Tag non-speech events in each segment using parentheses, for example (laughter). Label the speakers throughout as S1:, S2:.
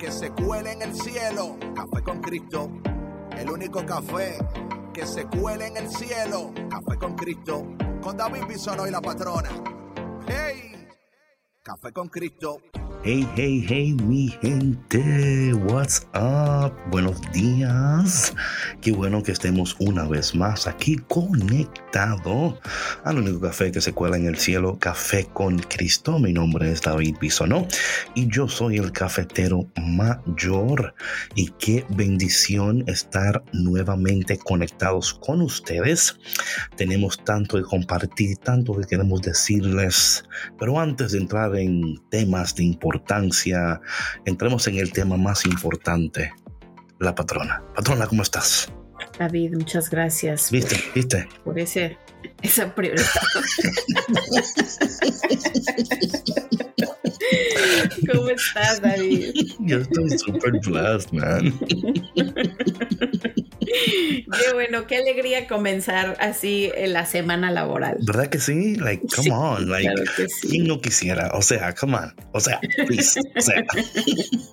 S1: que se cuele en el cielo. Café con Cristo. El único café que se cuele en el cielo. Café con Cristo. Con David Bisono y la patrona. ¡Hey! Café con Cristo.
S2: Hey, hey, hey, mi gente, what's up? Buenos días. Qué bueno que estemos una vez más aquí conectado al único café que se cuela en el cielo, Café con Cristo. Mi nombre es David Bisonó y yo soy el cafetero mayor. Y qué bendición estar nuevamente conectados con ustedes. Tenemos tanto que compartir, tanto que queremos decirles, pero antes de entrar en temas de importancia, importancia, entremos en el tema más importante, la patrona. Patrona, ¿cómo estás?
S3: David, muchas gracias.
S2: ¿Viste? ¿Viste?
S3: Por ese, esa prioridad. (laughs) ¿Cómo estás, David?
S2: Yo estoy súper blessed, man.
S3: Qué bueno, qué alegría comenzar así en la semana laboral.
S2: ¿Verdad que sí? Like, come on, like, ¿quién no quisiera? O sea, come on, o sea, please, o sea.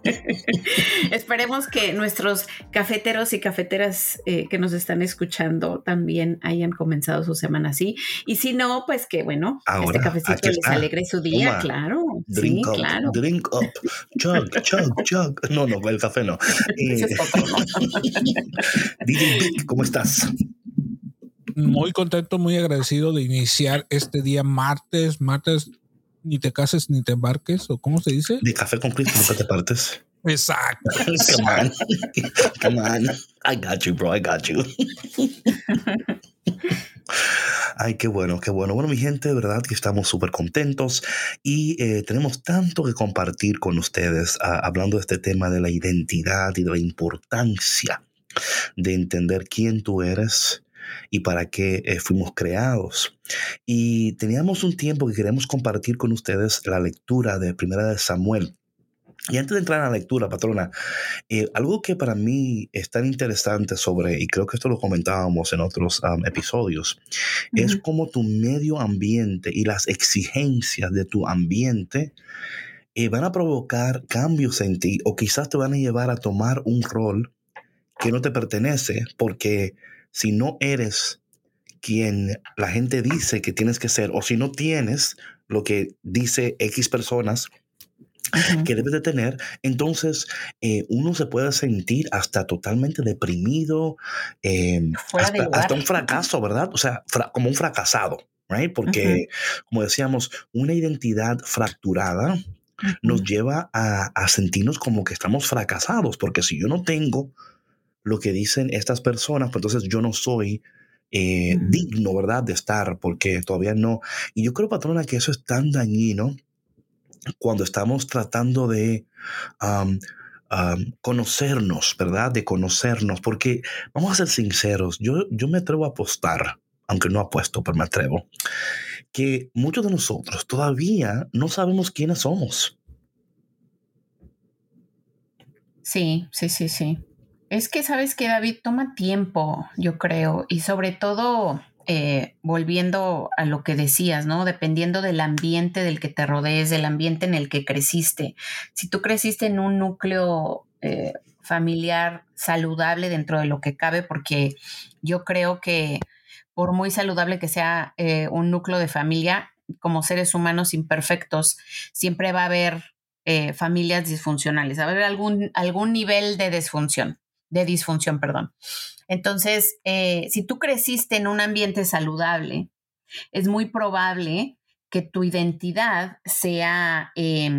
S2: (laughs)
S3: Esperemos que nuestros cafeteros y cafeteras eh, que nos están escuchando también hayan comenzado su semana así. Y si no, pues que bueno, este cafecito les alegre su día, claro.
S2: Drink
S3: sí,
S2: up,
S3: claro.
S2: drink up, chug, chug, chug. No, no, el café no. (laughs)
S3: Ese es (laughs)
S2: ¿cómo estás?
S4: Muy contento, muy agradecido de iniciar este día martes, martes, ni te cases ni te embarques, o cómo se dice.
S2: De café con Cristo, no te partes.
S4: Exacto.
S2: Come on. Come on. I got you, bro. I got you. (laughs) Ay, qué bueno, qué bueno. Bueno, mi gente, de verdad que estamos súper contentos y eh, tenemos tanto que compartir con ustedes ah, hablando de este tema de la identidad y de la importancia de entender quién tú eres y para qué eh, fuimos creados. Y teníamos un tiempo que queremos compartir con ustedes la lectura de Primera de Samuel. Y antes de entrar a la lectura, patrona, eh, algo que para mí es tan interesante sobre, y creo que esto lo comentábamos en otros um, episodios, es cómo tu medio ambiente y las exigencias de tu ambiente eh, van a provocar cambios en ti o quizás te van a llevar a tomar un rol que no te pertenece, porque si no eres quien la gente dice que tienes que ser, o si no tienes lo que dice X personas, Que debes de tener, entonces eh, uno se puede sentir hasta totalmente deprimido, eh,
S3: de
S2: hasta,
S3: lugar.
S2: hasta un fracaso, ¿verdad? O sea, como un fracasado, ¿right? Porque, como decíamos, una identidad fracturada nos lleva a, a sentirnos como que estamos fracasados, porque si yo no tengo lo que dicen estas personas, pues entonces yo no soy eh,
S3: Ujú.
S2: digno, ¿verdad? De estar, porque todavía no. Y yo creo, patrona, que eso es tan dañino cuando estamos tratando de conocernos, ¿verdad? De conocernos, porque vamos a ser sinceros, yo, yo me atrevo a apostar, aunque no apuesto, pero me atrevo, que muchos de nosotros todavía no sabemos quiénes somos.
S3: Sí, sí, sí, sí. Es que, ¿sabes que David? Toma tiempo, yo creo, y sobre todo, eh, volviendo a lo que decías, ¿no? Dependiendo del ambiente del que te rodees, del ambiente en el que creciste. Si tú creciste en un núcleo eh, familiar saludable dentro de lo que cabe, porque yo creo que por muy saludable que sea eh, un núcleo de familia, como seres humanos imperfectos, siempre va a haber eh, familias disfuncionales, va a haber algún, algún nivel de disfunción, de disfunción, perdón. Entonces, eh, si tú creciste en un ambiente saludable, es muy probable que tu identidad sea, eh,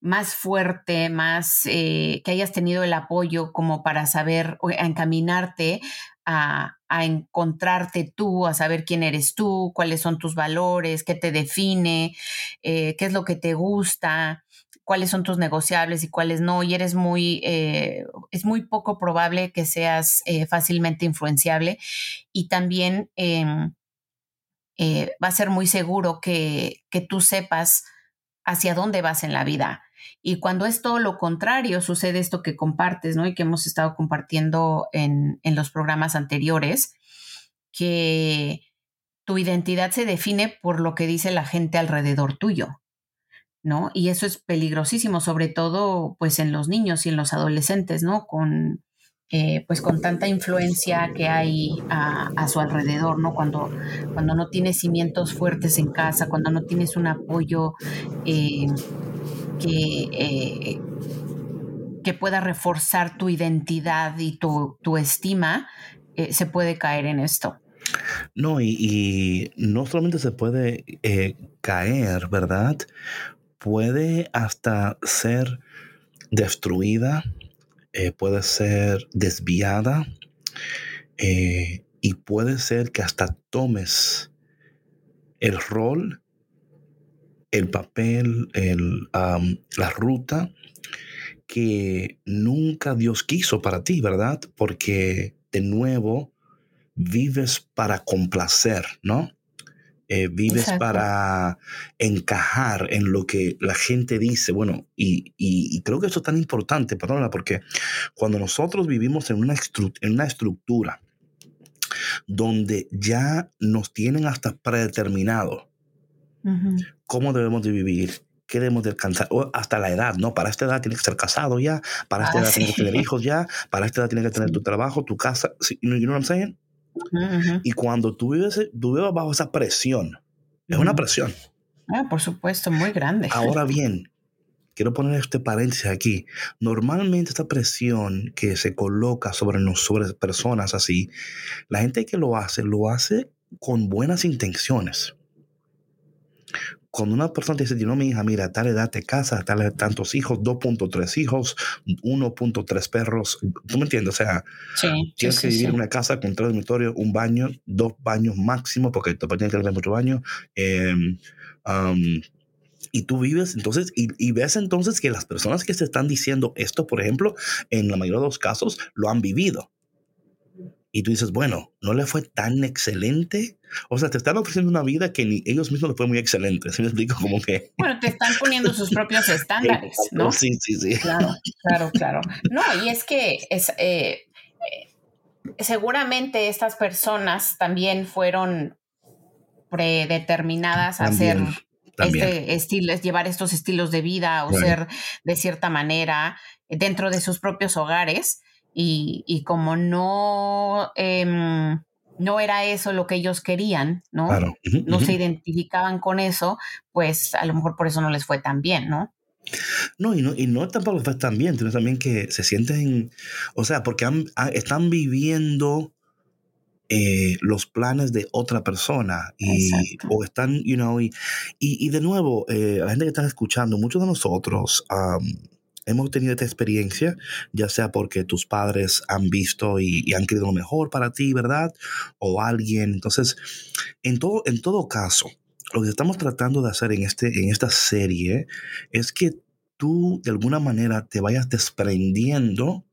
S3: más fuerte, más eh, que hayas tenido el apoyo como para saber o encaminarte a, encontrarte tú, a saber quién eres tú, cuáles son tus valores, qué te define, eh, qué es lo que te gusta, cuáles son tus negociables y cuáles no, y eres muy, eh, es muy poco probable que seas fácilmente influenciable. Y también em, va a ser muy seguro que, que tú sepas hacia dónde vas en la vida. Y cuando es todo lo contrario, sucede esto que compartes, ¿no? Y que hemos estado compartiendo en, los programas anteriores, que tu identidad se define por lo que dice la gente alrededor tuyo, ¿no? Y eso es peligrosísimo, sobre todo pues en los niños y en los adolescentes, ¿no? Con, eh, pues con tanta influencia que hay a, su alrededor, ¿no? Cuando, cuando no tienes cimientos fuertes en casa, cuando no tienes un apoyo eh, que, eh, que pueda reforzar tu identidad y tu, estima, eh, se puede caer en esto.
S2: No, y, no solamente se puede caer, ¿verdad? Puede hasta ser destruida, puede ser desviada y puede ser que hasta tomes el rol el papel, el, la ruta que nunca Dios quiso para ti, ¿verdad? Porque de nuevo vives para complacer, ¿no? Eh, vives para encajar en lo que la gente dice. Bueno, y, creo que eso es tan importante, perdona, porque cuando nosotros vivimos en una, en una estructura donde ya nos tienen hasta predeterminado, cómo debemos de vivir, qué debemos de alcanzar, o hasta la edad, ¿no? Para esta edad tienes que ser casado ya, para esta ah, edad tienes que tener hijos ya, para esta edad tienes que tener tu trabajo, tu casa, you know, what I'm saying? Y cuando tú vives, tú vives bajo esa presión, es una presión.
S3: Ah, por supuesto, muy grande.
S2: Ahora (laughs) bien, quiero poner este paréntesis aquí. Normalmente esta presión que se coloca sobre, sobre personas así, la gente que lo hace, lo hace con buenas intenciones cuando una persona te dice, no, mi hija, mira, tal edad te casas, tal tantos hijos, 2.3 hijos, 1.3 perros, ¿tú me entiendes? O sea, tienes que vivir en una casa con tres dormitorios, un baño, dos baños máximo, porque te tienes que tener mucho baño. Em, y tú vives entonces, y, y, ves entonces que las personas que te están diciendo esto, por ejemplo, en la mayoría de los casos, lo han vivido y tú dices, bueno, no le fue tan excelente. O sea, te están ofreciendo una vida que ni ellos mismos le fue muy excelente. ¿Sí me explico? Como que.
S3: Bueno, te están poniendo sus propios estándares, (laughs) ¿no?
S2: Sí, sí, sí.
S3: Claro, claro, claro. No, y es que es, eh, eh, seguramente estas personas también fueron predeterminadas a hacer este estilo, llevar estos estilos de vida o ser de cierta manera dentro de sus propios hogares y, como no, em, no era eso lo que ellos querían, ¿no? no se identificaban con eso, pues a lo mejor por eso no les fue tan bien, ¿no?
S2: No, y no, y no tampoco fue tan bien, sino también que se sienten, o sea, porque están viviendo eh, los planes de otra persona y, o están, you know, y, y, de nuevo, eh, la gente que está escuchando, muchos de nosotros, hemos tenido esta experiencia, ya sea porque tus padres han visto y, han querido lo mejor para ti, ¿verdad? O alguien. Entonces, en todo, en todo caso, lo que estamos tratando de hacer en, este, en esta serie es que tú de alguna manera te vayas desprendiendo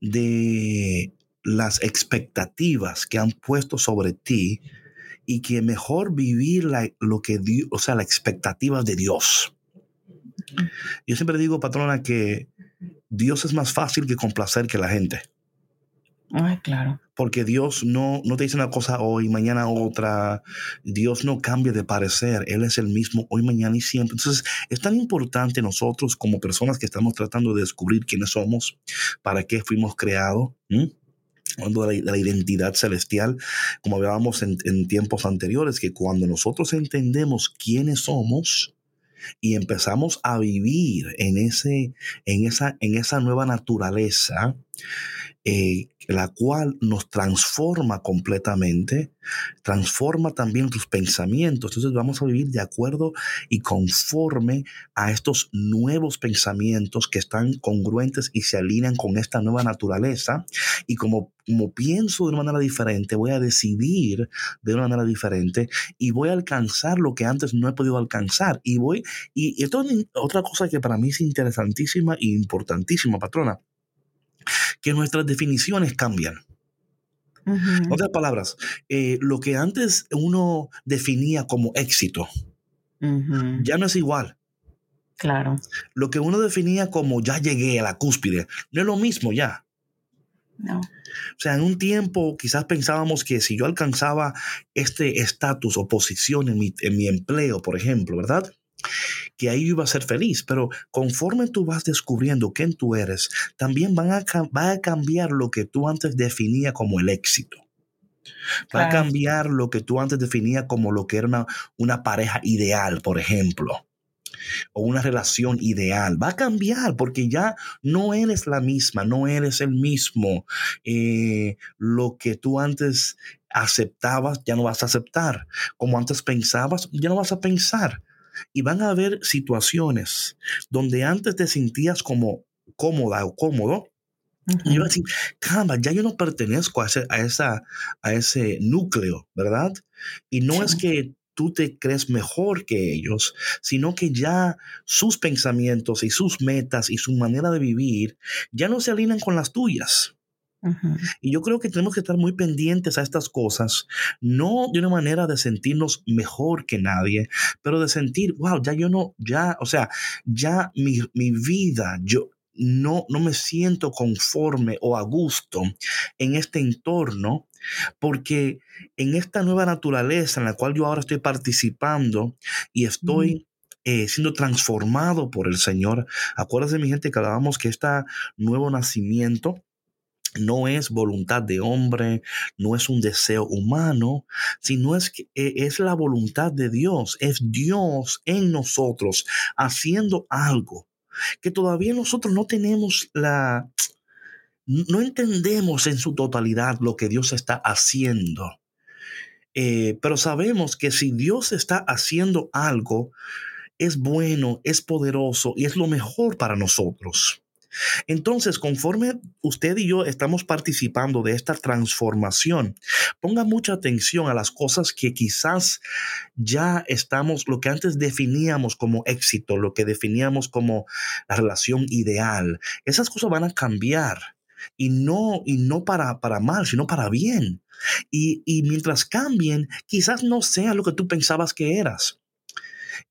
S2: de las expectativas que han puesto sobre ti y que mejor vivir la, lo que o sea, las expectativas de Dios. Yo siempre digo, patrona, que Dios es más fácil que complacer que la gente.
S3: Ay, claro.
S2: Porque Dios no, no te dice una cosa hoy, mañana otra. Dios no cambia de parecer. Él es el mismo hoy, mañana y siempre. Entonces, es tan importante nosotros como personas que estamos tratando de descubrir quiénes somos, para qué fuimos creados. Hablando de la, identidad celestial, como hablábamos en, en tiempos anteriores, que cuando nosotros entendemos quiénes somos, y empezamos a vivir en, ese, en, esa, en esa nueva naturaleza, eh, la cual nos transforma completamente, transforma también tus pensamientos. Entonces vamos a vivir de acuerdo y conforme a estos nuevos pensamientos que están congruentes y se alinean con esta nueva naturaleza. Y como, como pienso de una manera diferente, voy a decidir de una manera diferente y voy a alcanzar lo que antes no he podido alcanzar. Y voy, y esto es otra cosa que para mí es interesantísima e importantísima, patrona que nuestras definiciones cambian. En otras palabras, eh, lo que antes uno definía como éxito ya no es igual.
S3: Claro.
S2: Lo que uno definía como ya llegué a la cúspide no es lo mismo ya.
S3: No.
S2: O sea, en un tiempo quizás pensábamos que si yo alcanzaba este estatus o posición en mi, en mi empleo, por ejemplo, ¿verdad? Que ahí iba a ser feliz, pero conforme tú vas descubriendo quién tú eres, también van a, va a cambiar lo que tú antes definía como el éxito. Va a cambiar lo que tú antes definía como lo que era una, una pareja ideal, por ejemplo o una relación ideal. Va a cambiar porque ya no eres la misma, no eres el mismo. Eh, lo que tú antes aceptabas, ya no vas a aceptar. Como antes pensabas, ya no vas a pensar. Y van a haber situaciones donde antes te sentías como cómoda o cómodo. Y vas a decir, caramba, ya yo no pertenezco a ese, a, esa, a ese núcleo, ¿verdad? Y no es que tú te crees mejor que ellos, sino que ya sus pensamientos y sus metas y su manera de vivir ya no se alinean con las tuyas. Y yo creo que tenemos que estar muy pendientes a estas cosas, no de una manera de sentirnos mejor que nadie, pero de sentir, wow, ya yo no, ya, o sea, ya mi, mi vida, yo, no, no me siento conforme o a gusto en este entorno, porque en esta nueva naturaleza en la cual yo ahora estoy participando y estoy eh, siendo transformado por el Señor, acuérdense mi gente que hablábamos que este nuevo nacimiento, no es voluntad de hombre, no es un deseo humano, sino es, que eh, es la voluntad de Dios, es Dios en nosotros haciendo algo que todavía nosotros no tenemos la, no entendemos en su totalidad lo que Dios está haciendo. Eh, pero sabemos que si Dios está haciendo algo, es bueno, es poderoso y es lo mejor para nosotros. Entonces, conforme usted y yo estamos participando de esta transformación, ponga mucha atención a las cosas que quizás ya estamos, lo que antes definíamos como éxito, lo que definíamos como la relación ideal. Esas cosas van a cambiar y no, y no para, para mal, sino para bien. Y, y mientras cambien, quizás no sea lo que tú pensabas que eras.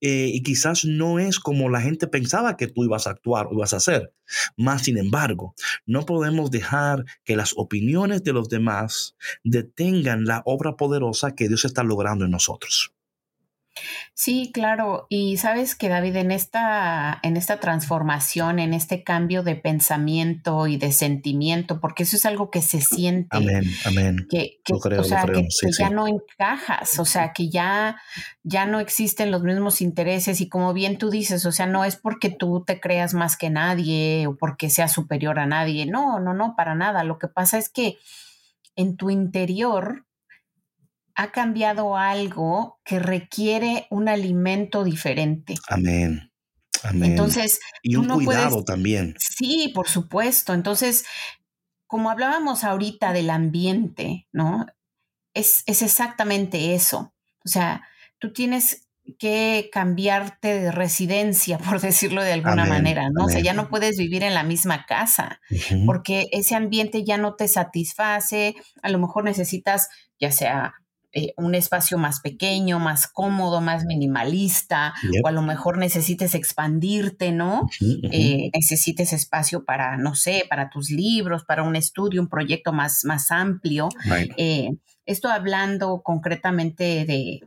S2: Eh, y quizás no es como la gente pensaba que tú ibas a actuar o ibas a hacer. Más sin embargo, no podemos dejar que las opiniones de los demás detengan la obra poderosa que Dios está logrando en nosotros.
S3: Sí, claro. Y sabes que David, en esta, en esta transformación, en este cambio de pensamiento y de sentimiento, porque eso es algo que se siente.
S2: Amén, amén.
S3: Que, o sea, que, ya no encajas, o sea, que ya, ya no existen los mismos intereses. Y como bien tú dices, o sea, no es porque tú te creas más que nadie o porque seas superior a nadie. No, no, no, para nada. Lo que pasa es que en tu interior ha cambiado algo que requiere un alimento diferente.
S2: Amén. Amén.
S3: Entonces,
S2: y un cuidado también.
S3: Sí, por supuesto. Entonces, como hablábamos ahorita del ambiente, ¿no? Es, es exactamente eso. O sea, tú tienes que cambiarte de residencia, (laughs) por decirlo de alguna manera, ¿no? O sea, ya no puedes vivir en la misma casa, porque ese ambiente ya no te satisface, a lo mejor necesitas ya sea eh, un espacio más pequeño, más cómodo, más minimalista, o a lo mejor necesites expandirte, ¿no? Eh, necesites espacio para, no sé, para tus libros, para un estudio, un proyecto más, más amplio. Eh, esto hablando concretamente de,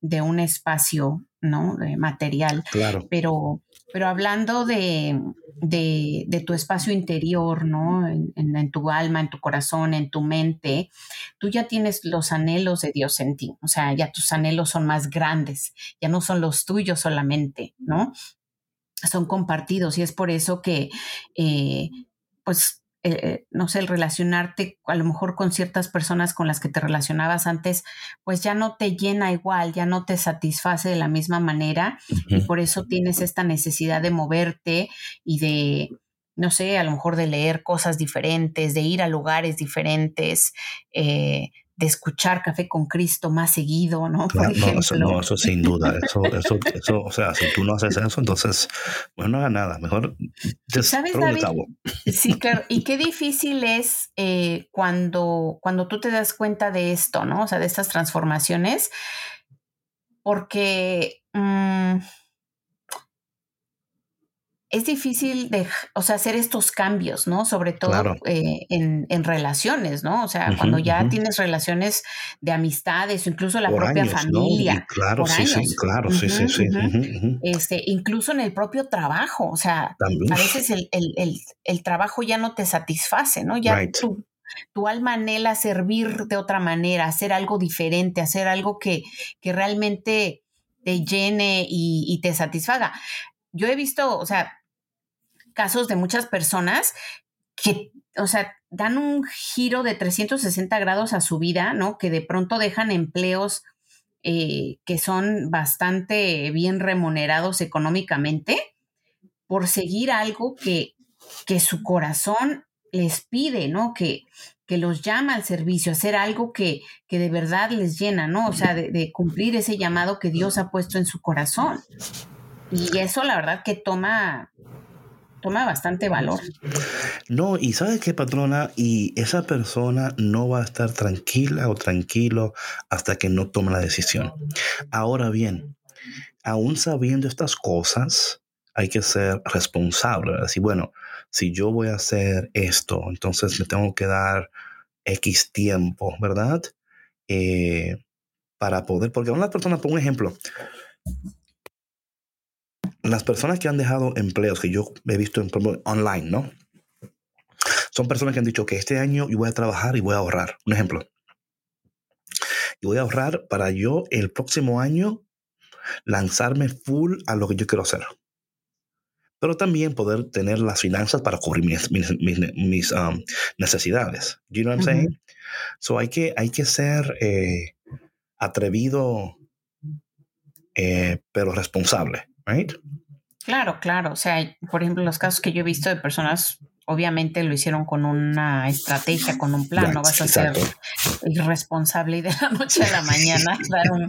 S3: de, un espacio, ¿no? material.
S2: Claro.
S3: Pero, pero hablando de, de, tu espacio interior, ¿no? En, tu alma, en tu corazón, en tu mente, tú ya tienes los anhelos de Dios en ti. O sea, ya tus anhelos son más grandes, ya no son los tuyos solamente, ¿no? Son compartidos y es por eso que, eh, pues, eh, no sé, el relacionarte a lo mejor con ciertas personas con las que te relacionabas antes, pues ya no te llena igual, ya no te satisface de la misma manera y por eso tienes esta necesidad de moverte y de, no sé, a lo mejor de leer cosas diferentes, de ir a lugares diferentes, eh, de escuchar Café con Cristo más seguido, ¿no?
S2: Por no, eso, no, eso sin duda. Eso, (laughs) eso, eso, o sea, si tú no haces eso, entonces, bueno, no haga nada. Mejor
S3: ¿Sabes, David? Sí, claro. Y qué (laughs) difícil es eh, cuando, cuando tú te das cuenta de esto, ¿no? O sea, de estas transformaciones, porque... Mm, es difícil de, o sea, hacer estos cambios, ¿no? Sobre todo eh, en, en, relaciones, ¿no? O sea, cuando ya tienes relaciones de amistades o incluso la propia familia.
S2: Claro, sí, sí, claro, sí, sí, sí.
S3: Este, incluso en el propio trabajo, o sea, a veces el, el, el, trabajo ya no te satisface, ¿no? Ya tu, tu, alma anhela servir de otra manera, hacer algo diferente, hacer algo que, que realmente te llene y, y te satisfaga yo he visto, o sea, casos de muchas personas que, o sea, dan un giro de 360 grados a su vida, ¿no? Que de pronto dejan empleos eh, que son bastante bien remunerados económicamente por seguir algo que, que su corazón les pide, ¿no? Que, que los llama al servicio, hacer algo que, que de verdad les llena, ¿no? O sea, de, de, cumplir ese llamado que Dios ha puesto en su corazón. Y eso la verdad que toma toma bastante valor.
S2: No, y sabes qué, patrona, y esa persona no va a estar tranquila o tranquilo hasta que no tome la decisión. Ahora bien, aún sabiendo estas cosas, hay que ser responsable. Decir, bueno, si yo voy a hacer esto, entonces me tengo que dar X tiempo, ¿verdad? Eh, para poder, porque una persona, por un ejemplo, las personas que han dejado empleos que yo he visto en, online, ¿no? Son personas que han dicho que este año yo voy a trabajar y voy a ahorrar. Un ejemplo. Y voy a ahorrar para yo el próximo año lanzarme full a lo que yo quiero hacer. Pero también poder tener las finanzas para cubrir mis, mis, um, necesidades. You know what I'm saying? So hay que, hay que ser eh, atrevido, eh, pero responsable right?
S3: Claro, claro. O sea, por ejemplo, los casos que yo he visto de personas obviamente lo hicieron con una estrategia, con un plan, no vas a ser irresponsable y de la noche a la mañana (laughs) dar un,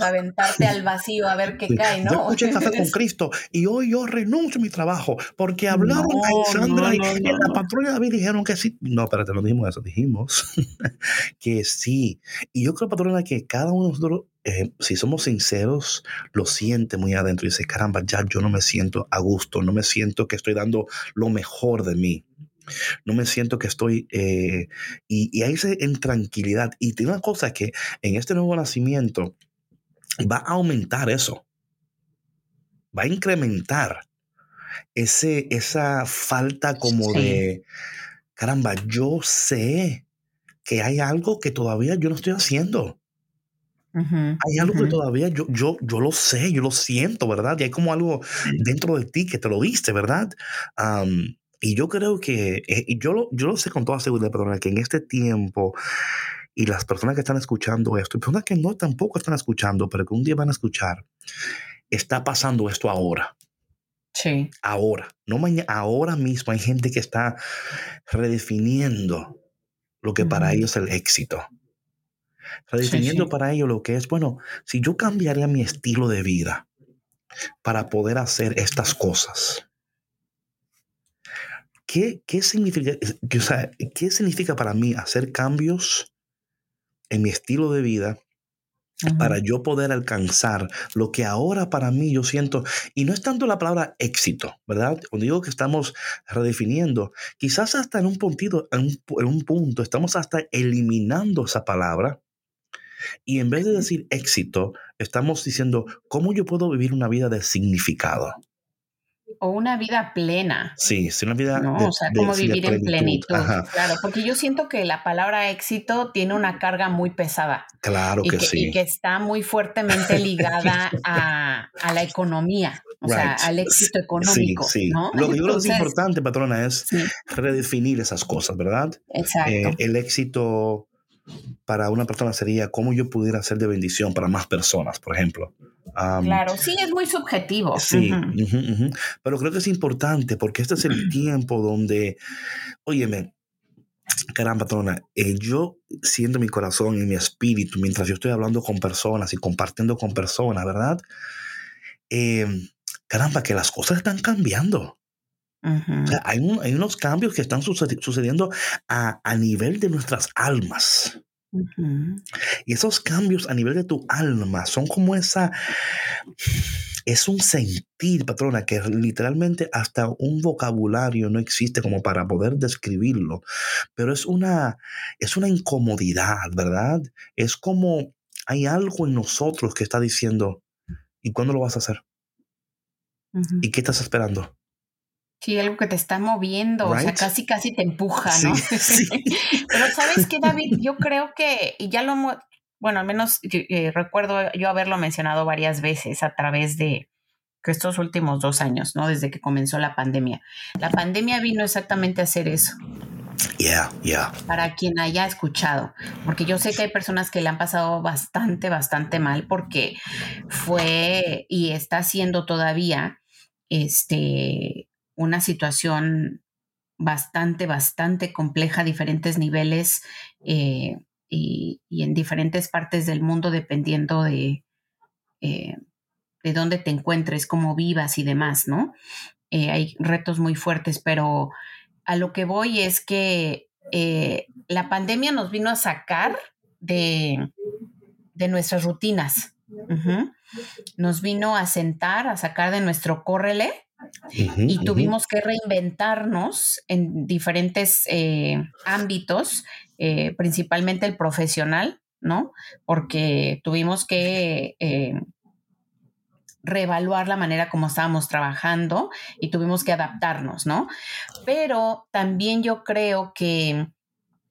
S3: aventarte al vacío a ver qué cae, ¿no?
S2: Yo escuché café con Cristo y hoy yo renuncio a mi trabajo porque hablaron a Sandra y en la patrulla David dijeron que sí. No, espérate, no dijimos eso, dijimos (laughs) que sí. Y yo creo, patrona, que cada uno de nosotros eh, si somos sinceros, lo siente muy adentro y dice, caramba, ya yo no me siento a gusto, no me siento que estoy dando lo mejor de mí. No me siento que estoy, eh, y, ahí se en tranquilidad. Y tiene una cosa que en este nuevo nacimiento va a aumentar eso, va a incrementar ese, esa falta como de, caramba, yo sé que hay algo que todavía yo no estoy haciendo. Hay algo que todavía yo, yo, yo lo sé, yo lo siento, ¿verdad? Y hay como algo dentro de ti que te lo diste, ¿verdad? y yo creo que, eh, y yo lo, yo lo sé con toda seguridad, perdona, que en este tiempo y las personas que están escuchando esto, y personas que no tampoco están escuchando, pero que un día van a escuchar, está pasando esto ahora.
S3: Sí.
S2: Ahora, no mañana, ahora mismo hay gente que está redefiniendo lo que para ellos es el éxito redefiniendo para ello lo que es, bueno, si yo cambiaría mi estilo de vida para poder hacer estas cosas, ¿qué, qué significa, o sea, ¿qué significa para mí hacer cambios en mi estilo de vida para yo poder alcanzar lo que ahora para mí yo siento, y no es tanto la palabra éxito, ¿verdad? Cuando digo que estamos redefiniendo, quizás hasta en un, puntito, en un punto estamos hasta eliminando esa palabra y en vez de decir éxito, estamos diciendo cómo yo puedo vivir una vida de significado.
S3: O una vida plena.
S2: Sí, sí, una vida.
S3: ¿no? o sea, cómo vivir en plenitud. Claro, porque yo siento que la palabra éxito tiene una carga muy pesada.
S2: Claro que, sí.
S3: Y que está muy fuertemente ligada (laughs) a, a la economía. o sea, al éxito económico. Sí, sí.
S2: Lo que yo creo que es importante, patrona, es redefinir esas cosas, ¿verdad?
S3: Exacto.
S2: Eh, el éxito para una persona sería cómo yo pudiera ser de bendición para más personas, por ejemplo.
S3: claro, sí, es muy subjetivo.
S2: Sí, pero creo que es importante porque este es el (clears throat) tiempo donde, óyeme, caramba, patrona, eh, yo siento mi corazón y mi espíritu mientras yo estoy hablando con personas y compartiendo con personas, ¿verdad? Eh, caramba, que las cosas están cambiando. Hay, unos cambios que están sucediendo a, nivel de nuestras almas. Y esos cambios a nivel de tu alma son como esa, es un sentir, patrona, que literalmente hasta un vocabulario no existe como para poder describirlo, pero es una, es una incomodidad, ¿verdad? Es como hay algo en nosotros que está diciendo, ¿y cuándo lo vas a hacer? ¿Y qué estás esperando?
S3: Sí, algo que te está moviendo, o sea, casi casi te empuja, ¿no? (laughs) Sí, (laughs) Pero sabes qué, David, yo creo que, y ya lo, bueno, al menos eh, recuerdo yo haberlo mencionado varias veces a través de estos últimos dos años, ¿no? Desde que comenzó la pandemia. La pandemia vino exactamente a hacer eso.
S2: Yeah, yeah.
S3: Para quien haya escuchado, porque yo sé que hay personas que le han pasado bastante, bastante mal porque fue y está siendo todavía este una situación bastante, bastante compleja a diferentes niveles eh, y, en diferentes partes del mundo dependiendo de, eh, de dónde te encuentres, cómo vivas y demás, ¿no? Eh, hay retos muy fuertes, pero a lo que voy es que la pandemia nos vino a sacar de, de nuestras rutinas. Nos vino a sentar, a sacar de nuestro córrele y tuvimos que reinventarnos en diferentes eh, ámbitos, eh, principalmente el profesional, ¿no? Porque tuvimos que eh, reevaluar la manera como estábamos trabajando y tuvimos que adaptarnos, ¿no? Pero también yo creo que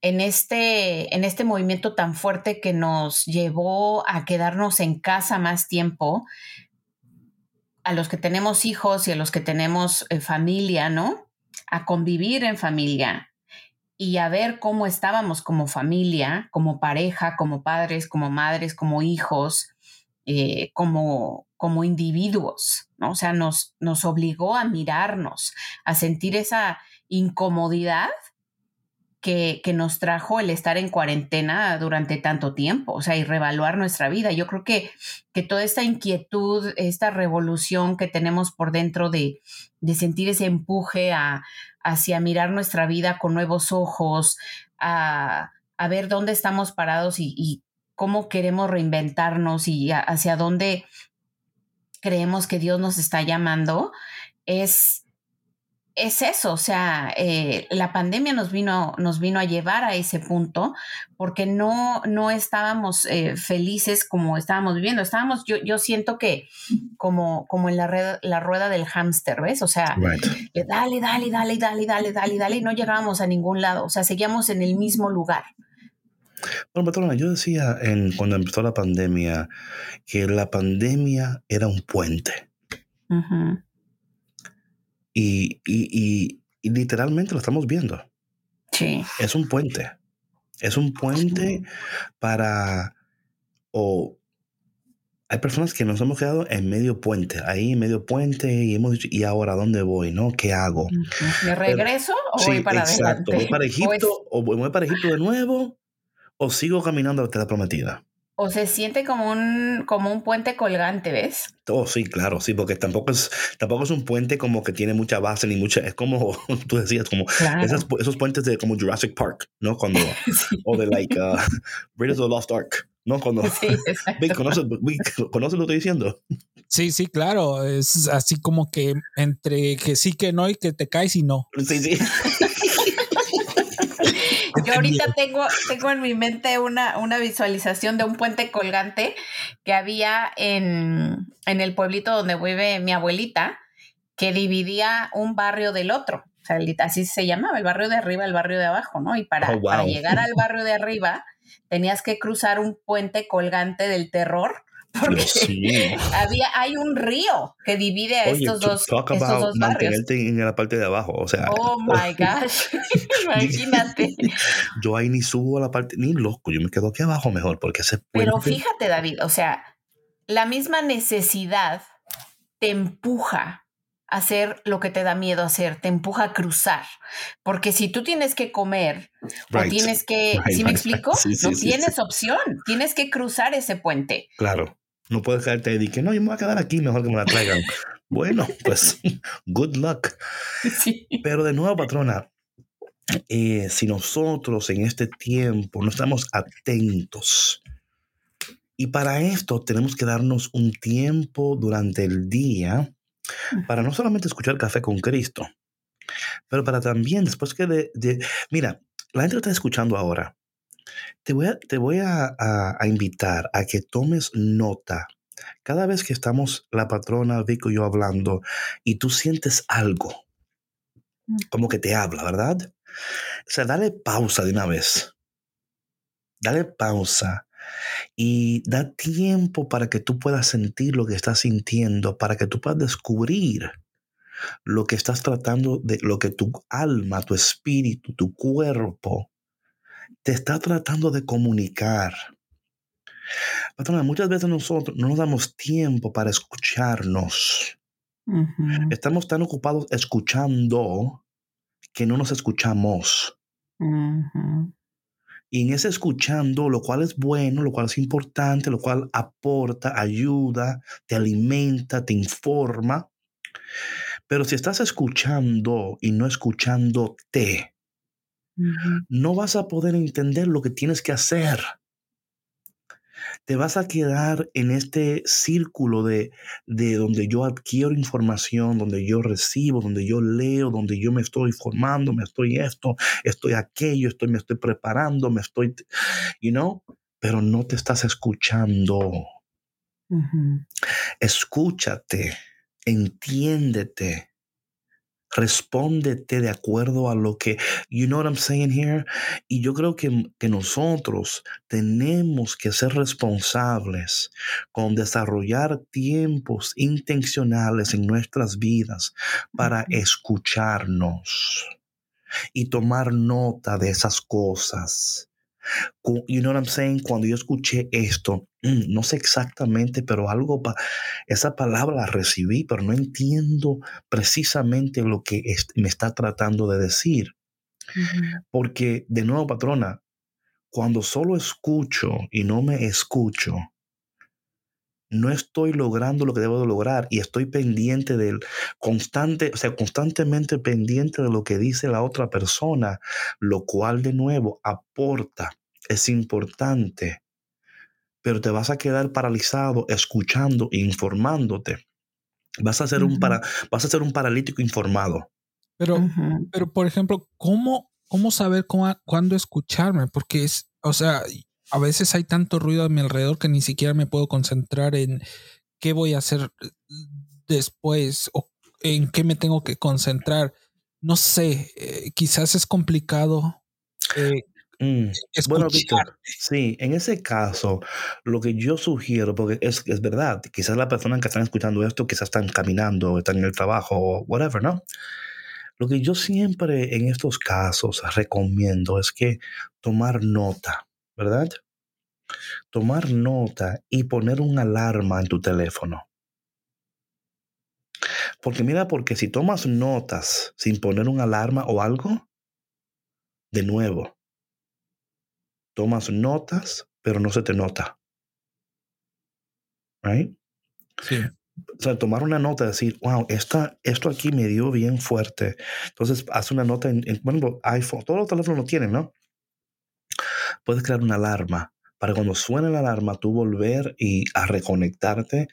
S3: en este, en este movimiento tan fuerte que nos llevó a quedarnos en casa más tiempo, a los que tenemos hijos y a los que tenemos eh, familia, ¿no? A convivir en familia y a ver cómo estábamos como familia, como pareja, como padres, como madres, como hijos, eh, como, como individuos, ¿no? O sea, nos, nos obligó a mirarnos, a sentir esa incomodidad que, nos trajo el estar en cuarentena durante tanto tiempo, o sea, y revaluar nuestra vida. Yo creo que, que toda esta inquietud, esta revolución que tenemos por dentro de, sentir ese empuje a, hacia mirar nuestra vida con nuevos ojos, a, ver dónde estamos parados y, cómo queremos reinventarnos y hacia dónde creemos que Dios nos está llamando, es es eso, o sea, eh, la pandemia nos vino, nos vino a llevar a ese punto porque no, no estábamos eh, felices como estábamos viviendo. Estábamos, yo, yo siento que como, como en la, la rueda del hámster, ¿ves? O sea, dale, dale, dale, dale, dale, dale, dale, y no llegábamos a ningún lado, o sea, seguíamos en el mismo lugar.
S2: Bueno, patrona, yo decía en, cuando empezó la pandemia que la pandemia era un puente. Y, y, y, literalmente lo estamos viendo.
S3: Sí.
S2: Es un puente. Es un puente para... O hay personas que nos hemos quedado en medio puente, ahí en medio puente, y hemos dicho, ¿y ahora dónde voy? ¿No? ¿Qué hago?
S3: ¿Me regreso o voy para exacto.
S2: ¿Voy para (laughs) Egipto o, voy para Egipto de nuevo? ¿O sigo caminando a la tierra prometida?
S3: O se siente como un, como un puente colgante, ¿ves?
S2: Oh, sí, claro, sí, porque tampoco es, tampoco es un puente como que tiene mucha base ni mucha, es como (laughs) tú decías, como esos, puentes de como Jurassic Park, ¿no? Cuando, (laughs) o de like uh, Raiders of the Lost Ark, ¿no? Cuando, sí, ¿conoces, lo que estoy diciendo?
S4: Sí, sí, claro, es así como que entre que sí, que no y que te caes y no.
S2: Sí, sí. (laughs)
S3: Yo ahorita tengo, tengo en mi mente una, una visualización de un puente colgante que había en, el pueblito donde vive mi abuelita, que dividía un barrio del otro. O sea, así se llamaba, el barrio de arriba, el barrio de abajo, ¿no? Y para, oh, para llegar al barrio de arriba tenías que cruzar un puente colgante del terror (laughs) Porque
S2: sí.
S3: había, hay un río que divide a
S2: Oye,
S3: estos
S2: to-
S3: dos,
S2: talk
S3: estos
S2: about
S3: dos barrios.
S2: mantenerte en la parte de abajo. O sea,
S3: Oh (laughs) my gosh, (laughs) imagínate.
S2: yo ahí ni subo a la parte, ni loco, yo me quedo aquí abajo mejor, porque ese
S3: Pero fíjate, David, o sea, la misma necesidad te empuja hacer lo que te da miedo hacer, te empuja a cruzar. Porque si tú tienes que comer o
S2: Right,
S3: tienes que,
S2: right,
S3: ¿sí me explico?
S2: Sí,
S3: no
S2: sí,
S3: tienes
S2: sí.
S3: opción, tienes que cruzar ese puente.
S2: Claro, no puedes quedarte ahí y que no, yo me voy a quedar aquí, mejor que me la traigan. (laughs) bueno, pues, good luck. Pero de nuevo, patrona, eh, si nosotros en este tiempo no estamos atentos, y para esto tenemos que darnos un tiempo durante el día para no solamente escuchar Café con Cristo, pero para también, después que de, de- mira, la gente está escuchando ahora, te voy, a, te voy a, a- a invitar a que tomes nota. Cada vez que estamos la patrona, Vico y yo hablando, y tú sientes algo, como que te habla, ¿verdad? O sea, dale pausa de una vez. Dale pausa y da tiempo para que tú puedas sentir lo que estás sintiendo, para que tú puedas descubrir lo que estás tratando de, lo que tu alma, tu espíritu, tu cuerpo te está tratando de comunicar. Patrona, muchas veces nosotros no nos damos tiempo para escucharnos. Estamos tan ocupados escuchando que no nos escuchamos. Y en ese escuchando, lo cual es bueno, lo cual es importante, lo cual aporta, ayuda, te alimenta, te informa. Pero si estás escuchando y no escuchándote, no vas a poder entender lo que tienes que hacer. Te vas a quedar en este círculo de, de donde yo adquiero información, donde yo recibo, donde yo leo, donde yo me estoy formando, me estoy esto, estoy aquello, estoy, me estoy preparando, me estoy, you know, pero no te estás escuchando. Escúchate, entiéndete, respóndete de acuerdo a lo que, you know what I'm saying here? Y yo creo que, que nosotros tenemos que ser responsables con desarrollar tiempos intencionales en nuestras vidas para escucharnos y tomar nota de esas cosas. You know what I'm saying? Cuando yo escuché esto, mm, no sé exactamente, pero algo, pa- esa palabra la recibí, pero no entiendo precisamente lo que es- me está tratando de decir. Porque, de nuevo, patrona, cuando solo escucho y no me escucho, no estoy logrando lo que debo de lograr y estoy pendiente del constante, o sea, constantemente pendiente de lo que dice la otra persona, lo cual de nuevo aporta, es importante, pero te vas a quedar paralizado escuchando e informándote. Vas a ser un para, vas a ser un paralítico informado.
S4: Pero, pero por ejemplo, ¿cómo, cómo saber cómo- cuándo escucharme? Porque es, o sea, a veces hay tanto ruido a mi alrededor que ni siquiera me puedo concentrar en qué voy a hacer después o en qué me tengo que concentrar. No sé, eh, quizás es complicado eh,
S2: Mm. Bueno, Víctor, sí, en ese caso, lo que yo sugiero, porque es, es verdad, quizás las personas que están escuchando esto, quizás están caminando, están en el trabajo, o whatever, ¿no? Lo que yo siempre en estos casos recomiendo es que tomar nota, ¿verdad? Tomar nota y poner una alarma en tu teléfono. Porque mira, porque si tomas notas sin poner una alarma o algo, de nuevo, tomas notas, pero no se te nota. Right?
S4: Sí.
S2: O sea, tomar una nota, decir, wow, esta, esto aquí me dio bien fuerte. Entonces, haz una nota en, en bueno, iPhone, todos los teléfonos lo tienen, ¿no? Puedes crear una alarma para cuando suene la alarma, tú volver y a reconectarte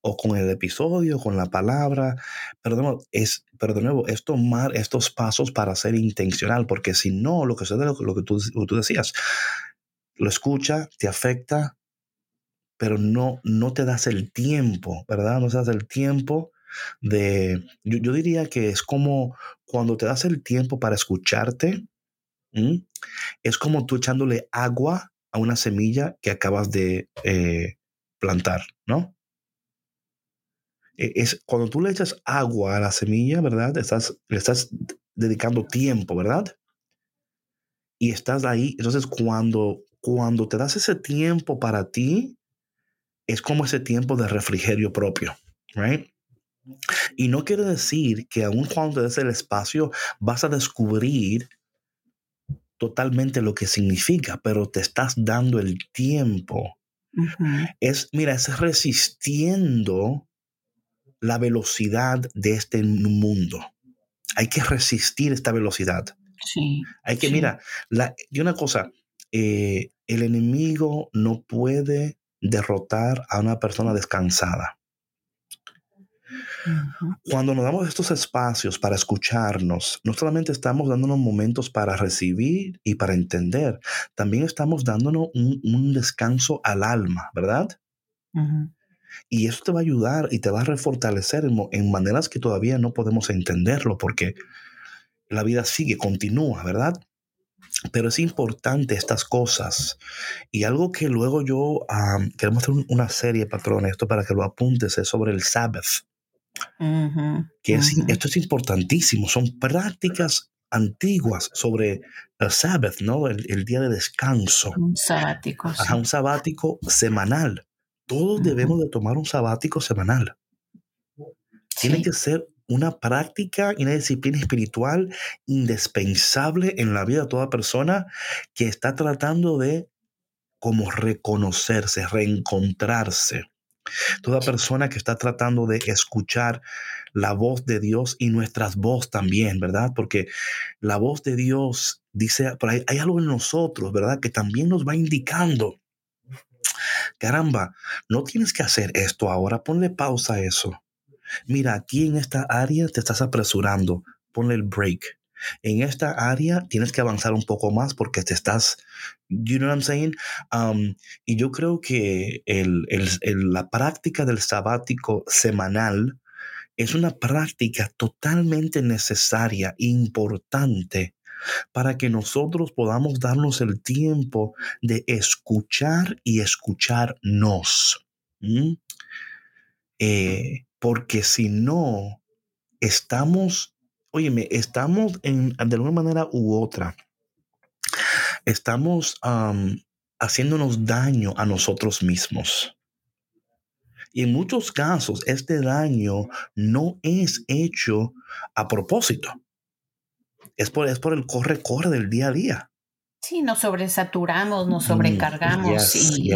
S2: o con el episodio, con la palabra. Pero de nuevo, es, pero de nuevo, es tomar estos pasos para ser intencional, porque si no, lo que lo, que- tú, lo tú decías, lo escucha, te afecta, pero no, no te das el tiempo, ¿verdad? No te das el tiempo de, yo, yo diría que es como cuando te das el tiempo para escucharte, es como tú echándole agua a una semilla que acabas de, eh, plantar, ¿no? E, es cuando tú le echas agua a la semilla, ¿verdad? Estás, le estás dedicando tiempo, ¿verdad? Y estás ahí. Entonces, cuando, cuando te das ese tiempo para ti, es como ese tiempo de refrigerio propio, ¿right? Y no quiere decir que aun cuando te des el espacio, vas a descubrir totalmente lo que significa, pero te estás dando el tiempo. Es, mira, es resistiendo la velocidad de este mundo. Hay que resistir esta velocidad.
S3: Sí.
S2: Hay que, mira, la, y una cosa, eh, el enemigo no puede derrotar a una persona descansada. Cuando nos damos estos espacios para escucharnos, no solamente estamos dándonos momentos para recibir y para entender, también estamos dándonos un, descanso al alma, ¿verdad? Y eso te va a ayudar y te va a refortalecer en, maneras que todavía no podemos entenderlo porque la vida sigue, continúa, ¿verdad? Pero es importante estas cosas. Y algo que luego yo queremos hacer una serie, patrón, esto para que lo apuntes, es sobre el Sabbath que esto es importantísimo, son prácticas antiguas sobre el Sabbath, ¿no? El, día de descanso.
S3: Un sabático.
S2: un sabático semanal. Todos debemos de tomar un sabático semanal. Tiene que ser una práctica y una disciplina espiritual indispensable en la vida de toda persona que está tratando de como reconocerse, reencontrarse. Toda persona que está tratando de escuchar la voz de Dios y nuestras voz también, ¿verdad? Porque la voz de Dios dice, hay, hay algo en nosotros, ¿verdad? Que también nos va indicando. Caramba, no tienes que hacer esto ahora, ponle pausa a eso. Mira, aquí en esta área te estás apresurando, ponle el break en esta área tienes que avanzar un poco más porque te estás, you know what I'm saying? Um, y yo creo que el, la práctica del sabático semanal es una práctica totalmente necesaria, importante, para que nosotros podamos darnos el tiempo de escuchar y escucharnos. Eh, porque si no, estamos óyeme, estamos en, de alguna manera u otra, estamos haciéndonos daño a nosotros mismos. Y en muchos casos, este daño no es hecho a propósito. Es por, es por el corre-corre del día a día.
S3: Sí, nos sobresaturamos, nos mm, sobrecargamos y,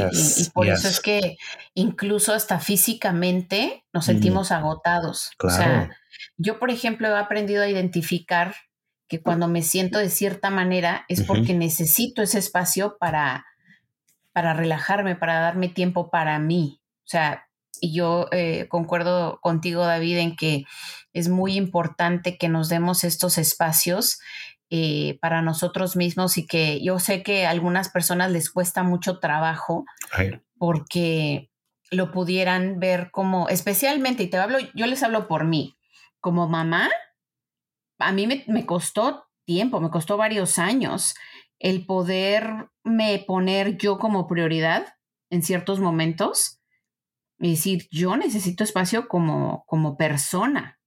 S3: por eso es que incluso hasta físicamente nos sentimos agotados. O sea, yo, por ejemplo, he aprendido a identificar que cuando me siento de cierta manera es porque necesito ese espacio para, para relajarme, para darme tiempo para mí. O sea, y yo eh, concuerdo contigo, David, en que es muy importante que nos demos estos espacios eh, para nosotros mismos y que yo sé que a algunas personas les cuesta mucho trabajo porque lo pudieran ver como, especialmente, y te hablo, yo les hablo por mí, como mamá, a mí me, costó tiempo, me costó varios años el poderme poner yo como prioridad en ciertos momentos y decir, yo necesito espacio como, como persona,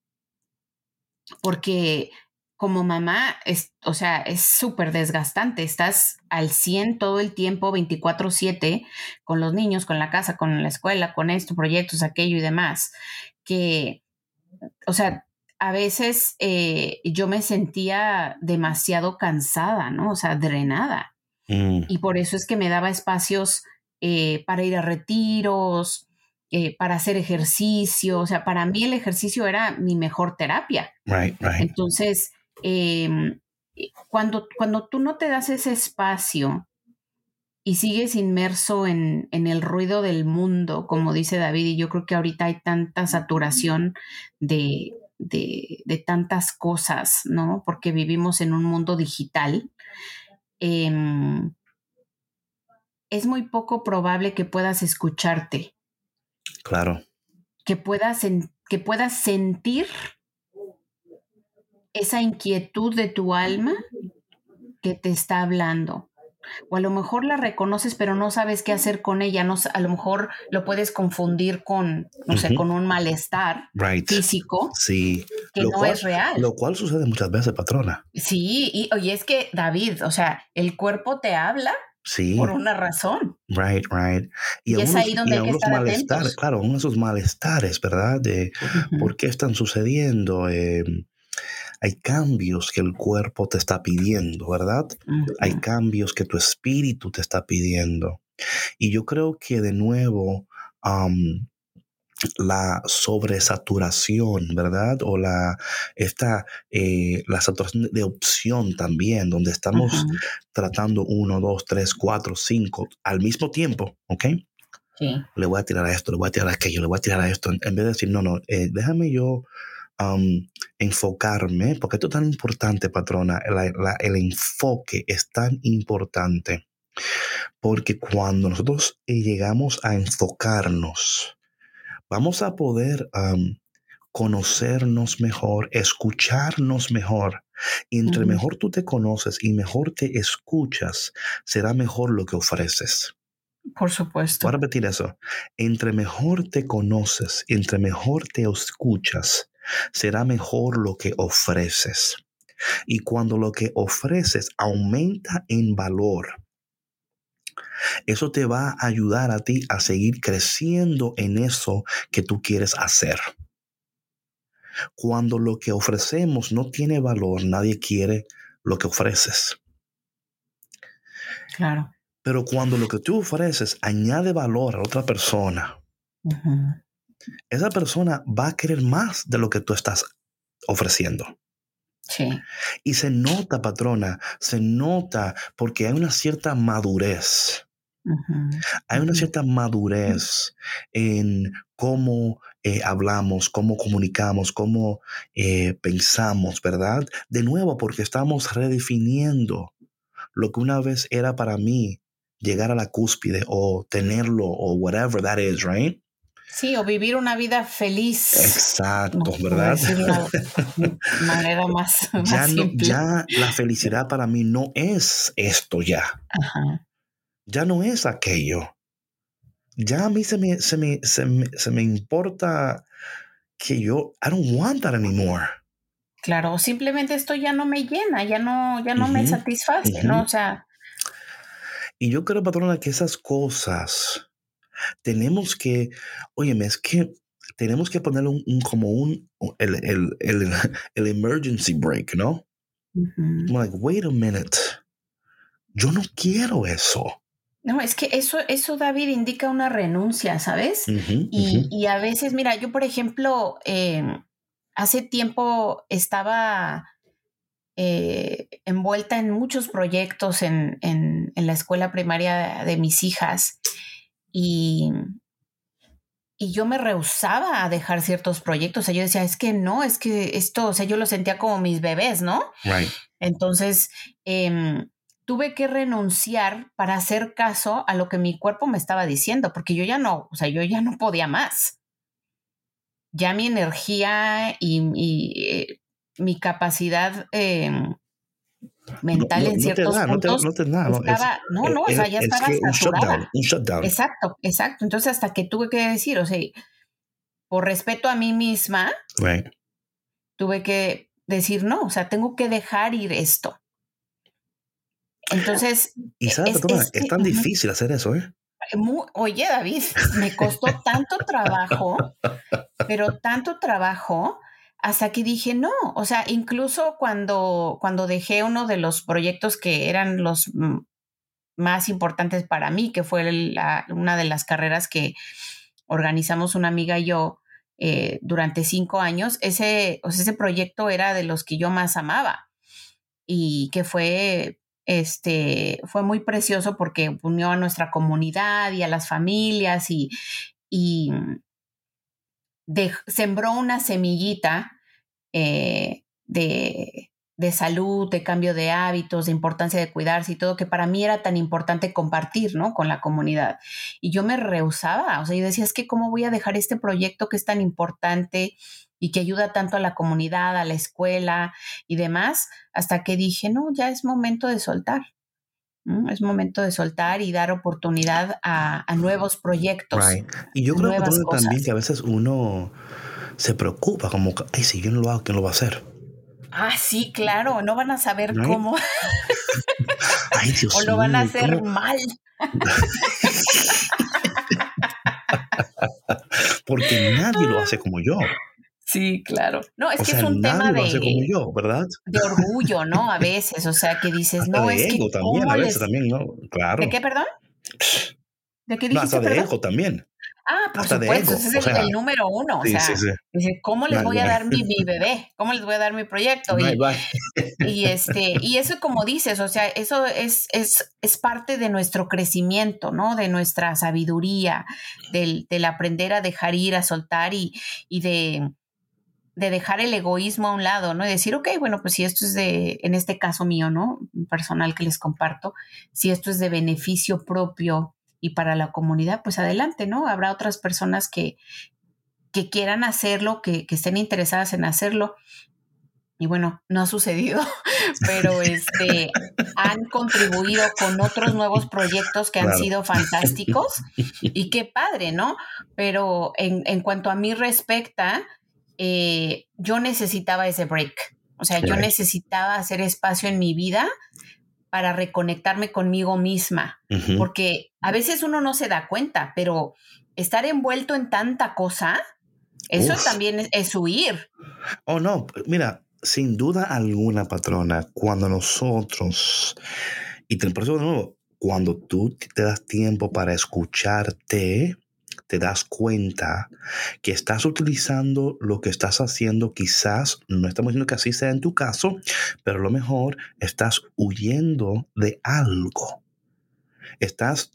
S3: porque como mamá, es, o sea, es súper desgastante. Estás al 100 todo el tiempo, 24/7, con los niños, con la casa, con la escuela, con esto, proyectos, aquello y demás, que, o sea, a veces eh, yo me sentía demasiado cansada, ¿no? O sea, drenada. Mm. Y por eso es que me daba espacios eh, para ir a retiros, eh, para hacer ejercicio. O sea, para mí el ejercicio era mi mejor terapia.
S2: Right, right.
S3: Entonces, em, cuando, cuando tú no te das ese espacio y sigues inmerso en, en, el ruido del mundo, como dice David, y yo creo que ahorita hay tanta saturación de, de, tantas cosas, ¿no? Porque vivimos en un mundo digital. Em, es muy poco probable que puedas escucharte.
S2: Claro.
S3: Que puedas, que puedas sentir esa inquietud de tu alma que te está hablando. O a lo mejor la reconoces, pero no sabes qué hacer con ella. No, a lo mejor lo puedes confundir con, no sé, con un malestar físico
S2: sí.
S3: que no es real.
S2: Lo cual sucede muchas veces, patrona.
S3: Sí, y oye, es que, David, o sea, el cuerpo te habla
S2: Sí.
S3: Por una razón.
S2: Right, right.
S3: Y, es ahí donde hay que estar
S2: malestares, claro, uno de esos malestares, ¿verdad? De por qué están sucediendo. Em, hay cambios que el cuerpo te está pidiendo, ¿verdad? Hay cambios que tu espíritu te está pidiendo. Y yo creo que de nuevo, la sobresaturación, ¿verdad? O la, esta, eh, la saturación de opción también, donde estamos tratando uno, dos, tres, cuatro, cinco al mismo tiempo, ¿ok?
S3: Sí.
S2: Le voy a tirar a esto, le voy a tirar a aquello, le voy a tirar a esto, en, vez de decir, no, no, eh, déjame yo enfocarme, porque esto es tan importante, patrona, el enfoque es tan importante, porque cuando nosotros eh, llegamos a enfocarnos, vamos a poder conocernos mejor, escucharnos mejor. Y entre mejor tú te conoces y mejor te escuchas, será mejor lo que ofreces.
S3: Por supuesto.
S2: Voy a repetir eso. Entre mejor te conoces, entre mejor te escuchas, será mejor lo que ofreces. Y cuando lo que ofreces aumenta en valor, eso te va a ayudar a ti a seguir creciendo en eso que tú quieres hacer. Cuando lo que ofrecemos no tiene valor, nadie quiere lo que ofreces.
S3: Claro.
S2: Pero cuando lo que tú ofreces añade valor a otra persona, esa persona va a querer más de lo que tú estás ofreciendo.
S3: Sí.
S2: Y se nota, patrona, se nota porque hay una cierta madurez hay una cierta madurez en cómo eh, hablamos, cómo comunicamos, cómo eh, pensamos, ¿verdad? De nuevo, porque estamos redefiniendo lo que una vez era para mí llegar a la cúspide o tenerlo o whatever that is, right?
S3: Sí, o vivir una vida feliz.
S2: Exacto, ¿verdad?
S3: De (laughs) manera más,
S2: ya, ya la felicidad para mí no es esto ya.
S3: Ajá
S2: ya no es aquello. Ya a mí se me, se me, se me, importa que yo, I don't want that anymore.
S3: Claro, simplemente esto ya no me llena, ya no, ya no me satisface, ¿no? O sea.
S2: Y yo creo, patrona, que esas cosas tenemos que, óyeme, es que tenemos que poner un, como un, el, el, el, (laughs) el, emergency break, ¿no? like, wait a minute, yo no quiero eso.
S3: No, es que eso, eso, David, indica una renuncia, ¿sabes? y, a veces, mira, yo, por ejemplo, em, hace tiempo estaba eh, envuelta en muchos proyectos en, en, la escuela primaria de mis hijas y, y yo me rehusaba a dejar ciertos proyectos. O sea, yo decía, es que no, es que esto, o sea, yo lo sentía como mis bebés, ¿no?
S2: Right.
S3: Entonces, eh, tuve que renunciar para hacer caso a lo que mi cuerpo me estaba diciendo, porque yo ya no, o sea, yo ya no podía más. Ya mi energía y, eh, mi capacidad em, mental en ciertos puntos
S2: no, te, no,
S3: estaba, no, no, o sea, ya estaba
S2: saturada. Un shutdown,
S3: Exacto, exacto. Entonces hasta que tuve que decir, o sea, por respeto a mí misma, tuve que decir no, o sea, tengo que dejar ir esto. Entonces.
S2: Y sabes, es, es, tan difícil hacer eso, ¿eh?
S3: oye, David, me costó tanto trabajo, pero tanto trabajo, hasta que dije, no, o sea, incluso cuando, cuando dejé uno de los proyectos que eran los más importantes para mí, que fue una de las carreras que organizamos una amiga y yo eh, durante cinco años, ese, o sea, ese proyecto era de los que yo más amaba y que fue este, fue muy precioso porque unió a nuestra comunidad y a las familias y, y sembró una semillita eh, de, de, salud, de cambio de hábitos, de importancia de cuidarse y todo, que para mí era tan importante compartir, ¿no? Con la comunidad. Y yo me rehusaba, o sea, yo decía, es que cómo voy a dejar este proyecto que es tan importante y que ayuda tanto a la comunidad, a la escuela y demás, hasta que dije, no, ya es momento de soltar. Es momento de soltar y dar oportunidad a, nuevos proyectos.
S2: Y yo creo que también que a veces uno se preocupa, como, ay, si yo no lo hago, ¿quién lo va a hacer?
S3: Ah, sí, claro, no van a saber cómo. (laughs)
S2: Ay, Dios (laughs)
S3: o lo van a hacer mal. (laughs)
S2: Porque nadie lo hace como yo.
S3: Sí, claro. No, es que es un tema de,
S2: como yo, ¿verdad?
S3: de orgullo, ¿no? A veces, o sea, que dices, no,
S2: de
S3: es
S2: ego
S3: que
S2: también, a veces también, ¿no? Claro.
S3: ¿De qué, perdón? (sniffs)
S2: ¿De qué dijiste, no, hasta de ego también.
S3: Ah, por supuesto, ese es el, número uno. o sea, Dice, ¿cómo les voy a dar mi, mi, bebé? ¿Cómo les voy a dar mi proyecto? Y, y, este, y eso como dices, o sea, eso es, es, es parte de nuestro crecimiento, ¿no? De nuestra sabiduría, del, del aprender a dejar ir, a soltar y, y de, de dejar el egoísmo a un lado, ¿no? Y decir, ok, bueno, pues si esto es de, en este caso mío, ¿no? Personal que les comparto, si esto es de beneficio propio y para la comunidad, pues adelante, ¿no? Habrá otras personas que, que quieran hacerlo, que, que estén interesadas en hacerlo. Y bueno, no ha sucedido, (laughs) pero este, han contribuido con otros nuevos proyectos que han sido fantásticos y qué padre, ¿no? Pero en, en cuanto a mí respecta, eh, yo necesitaba ese break. O sea, yo necesitaba hacer espacio en mi vida para reconectarme conmigo misma, porque a veces uno no se da cuenta, pero estar envuelto en tanta cosa, eso también es, huir.
S2: Oh, no, mira, sin duda alguna, patrona, cuando nosotros, y te, eso de nuevo, cuando tú te das tiempo para escucharte, te das cuenta que estás utilizando lo que estás haciendo, quizás no estamos diciendo que así sea en tu caso, pero a lo mejor estás huyendo de algo. Estás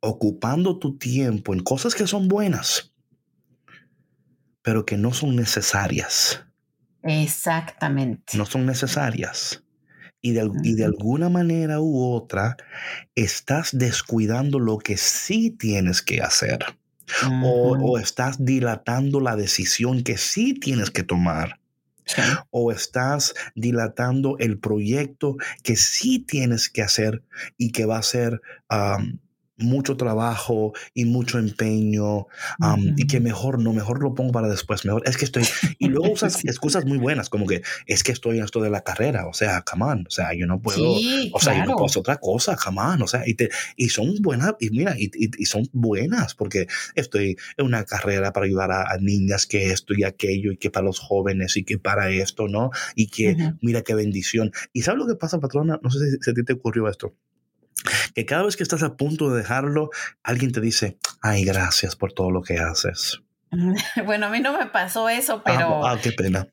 S2: ocupando tu tiempo en cosas que son buenas, pero que no son necesarias.
S3: Exactamente.
S2: No son necesarias. Y de, y de, alguna manera u otra estás descuidando lo que sí tienes que hacer o, estás dilatando la decisión que sí tienes que tomar. O estás dilatando el proyecto que sí tienes que hacer y que va a ser mucho trabajo y mucho empeño y que mejor no, mejor lo pongo para después, mejor es que estoy y luego (laughs) usas excusas muy buenas como que es que estoy en esto de la carrera, o sea, come on, o sea, yo no puedo, o sea, yo no puedo hacer otra cosa, come on, o sea, y, te, y son buenas, y mira, y, y, son buenas porque estoy en una carrera para ayudar a, niñas que esto y aquello y que para los jóvenes y que para esto, ¿no? Y que mira qué bendición. ¿Y sabes lo que pasa, patrona? No sé si, si a ti te ocurrió esto que cada vez que estás a punto de dejarlo, alguien te dice, ay, gracias por todo lo que haces. (laughs)
S3: Bueno, a mí no me pasó eso, pero.
S2: Ah, qué pena.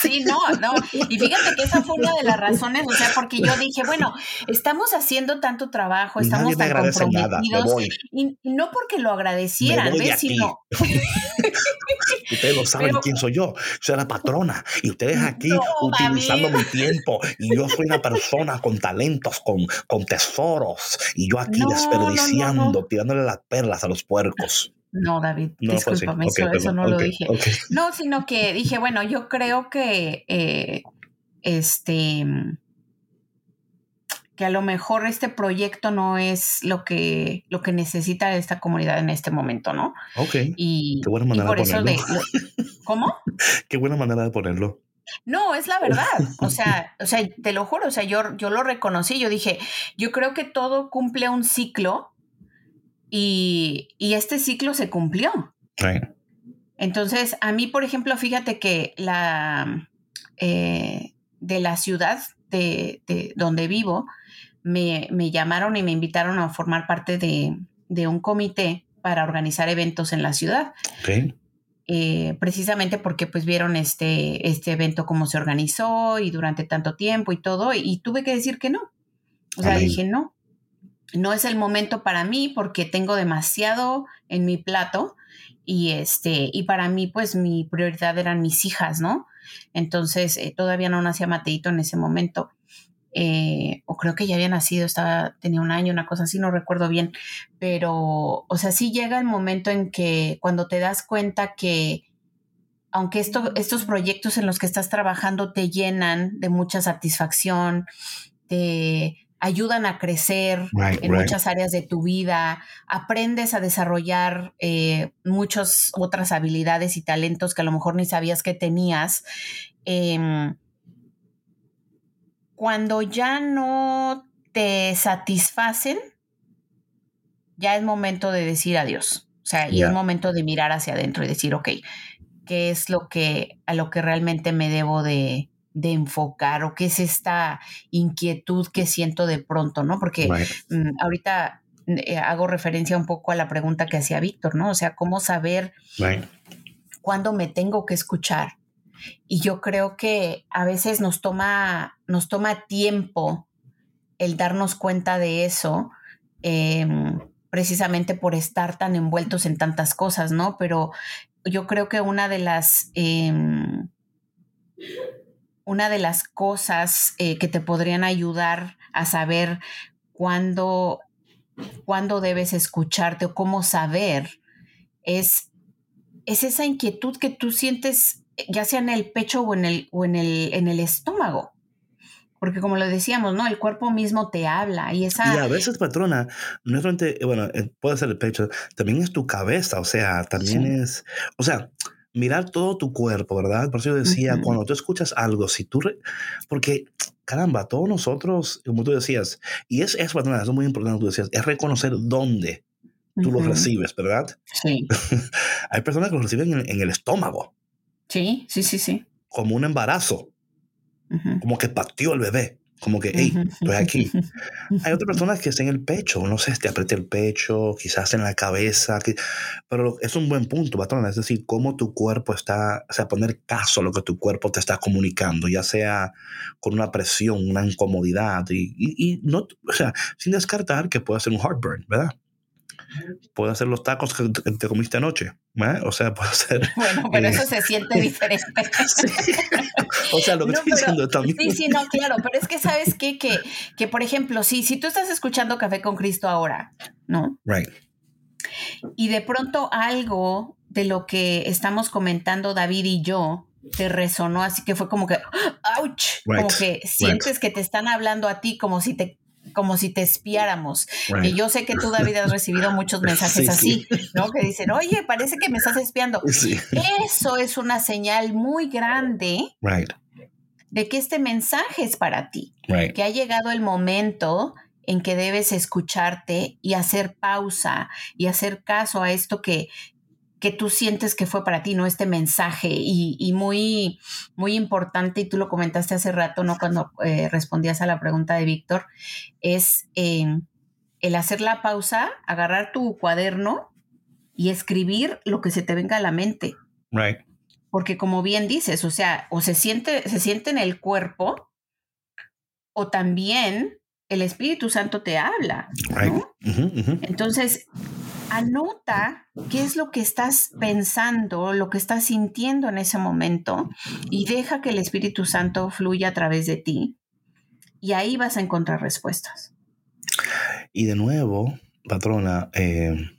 S3: Sí, no, no. Y fíjate que esa fue una de las razones, o sea, porque yo dije, bueno, estamos haciendo tanto trabajo, estamos tan comprometidos. Y, no porque lo agradecieran, ¿ves? Sino. (laughs)
S2: ustedes no saben quién soy yo. Soy la patrona. Y ustedes (laughs) aquí utilizando mi tiempo. Y yo soy una persona con talentos, con, con tesoros. Y yo aquí desperdiciando, tirándole las perlas a los puercos.
S3: No, David, pues discúlpame, eso, no lo dije. No, sino que dije, bueno, yo creo que eh, este que a lo mejor este proyecto no es lo que, lo que necesita esta comunidad en este momento, ¿no?
S2: Ok.
S3: Y,
S2: Qué buena manera de ponerlo.
S3: ¿Cómo? (laughs)
S2: Qué buena manera de ponerlo.
S3: No, es la verdad. O sea, (laughs) o sea, te lo juro, o sea, yo, yo lo reconocí, yo dije, yo creo que todo cumple un ciclo y, este ciclo se cumplió. Entonces, a mí, por ejemplo, fíjate que la eh, de la ciudad de, donde vivo, me, llamaron y me invitaron a formar parte de, un comité para organizar eventos en la ciudad. Eh, precisamente porque pues vieron este, este evento cómo se organizó y durante tanto tiempo y todo, y, tuve que decir que no. O sea, dije no, no es el momento para mí porque tengo demasiado en mi plato y este y para mí pues mi prioridad eran mis hijas, ¿no? Entonces eh, todavía no nacía Mateito en ese momento. Eh, o creo que ya había nacido, estaba, tenía un año, una cosa así, no recuerdo bien, pero, o sea, sí llega el momento en que cuando te das cuenta que, aunque esto, estos proyectos en los que estás trabajando te llenan de mucha satisfacción, te, ayudan a crecer en muchas áreas de tu vida, aprendes a desarrollar eh, muchas otras habilidades y talentos que a lo mejor ni sabías que tenías. Em, cuando ya no te satisfacen, ya es momento de decir adiós. O sea, y es momento de mirar hacia adentro y decir, ok, ¿qué es lo que, a lo que realmente me debo de, de enfocar o qué es esta inquietud que siento de pronto, ¿no? Porque mm, ahorita eh, hago referencia un poco a la pregunta que hacía Víctor, ¿no? O sea, ¿cómo saber cuándo me tengo que escuchar? Y yo creo que a veces nos toma, nos toma tiempo el darnos cuenta de eso, em, precisamente por estar tan envueltos en tantas cosas, ¿no? Pero yo creo que una de las... Em, una de las cosas eh, que te podrían ayudar a saber cuándo, debes escucharte o cómo saber es, es esa inquietud que tú sientes ya sea en el pecho o en el, o en el, en el estómago. Porque como lo decíamos, ¿no? El cuerpo mismo te habla y esa...
S2: Y a veces, patrona, no es solamente, bueno, eh, puede ser el pecho, también es tu cabeza, o sea, también es, o sea, mirar todo tu cuerpo, ¿verdad? Por eso yo decía, cuando tú escuchas algo, si tú, porque caramba, todos nosotros, como tú decías, y es, es, eso es muy importante, tú decías, es reconocer dónde tú lo recibes, ¿verdad?
S3: Sí. (laughs)
S2: Hay personas que lo reciben en, el estómago.
S3: Sí, sí, sí, sí.
S2: Como un embarazo. Como que partió el bebé. Como que, hey, estoy aquí. (laughs) Hay otras personas que están en el pecho, no sé, te aprieta el pecho, quizás en la cabeza, pero es un buen punto, patrón, es decir, cómo tu cuerpo está, o sea, poner caso a lo que tu cuerpo te está comunicando, ya sea con una presión, una incomodidad, y, y, y no, o sea, sin descartar que puede ser un heartburn, ¿verdad? Puede hacer los tacos que te comiste anoche. ¿eh? O sea, puede ser. (laughs)
S3: Bueno, pero eso se siente diferente. (laughs)
S2: O sea, lo que estoy diciendo también.
S3: Sí, sí, no, claro. Pero es que sabes qué? que, que por ejemplo, si, si tú estás escuchando Café con Cristo ahora, ¿no?
S2: Right.
S3: Y de pronto algo de lo que estamos comentando David y yo te resonó así que fue como que, ouch, como que sientes que te están hablando a ti como si te como si te espiáramos. Y yo sé que tú, David, has recibido muchos (laughs) mensajes así, ¿no? Que dicen, oye, parece que me estás espiando. Eso es una señal muy grande de que este mensaje es para ti, que ha llegado el momento en que debes escucharte y hacer pausa y hacer caso a esto que, que tú sientes que fue para ti, ¿no? Este mensaje y, muy, muy importante, y tú lo comentaste hace rato, ¿no? Cuando eh, respondías a la pregunta de Víctor, es em, el hacer la pausa, agarrar tu cuaderno y escribir lo que se te venga a la mente.
S2: Right.
S3: Porque como bien dices, o sea, o se siente, se siente en el cuerpo, o también el Espíritu Santo te habla. ¿no? Entonces, anota qué es lo que estás pensando, lo que estás sintiendo en ese momento y deja que el Espíritu Santo fluya a través de ti. Y ahí vas a encontrar respuestas.
S2: Y de nuevo, patrona, eh,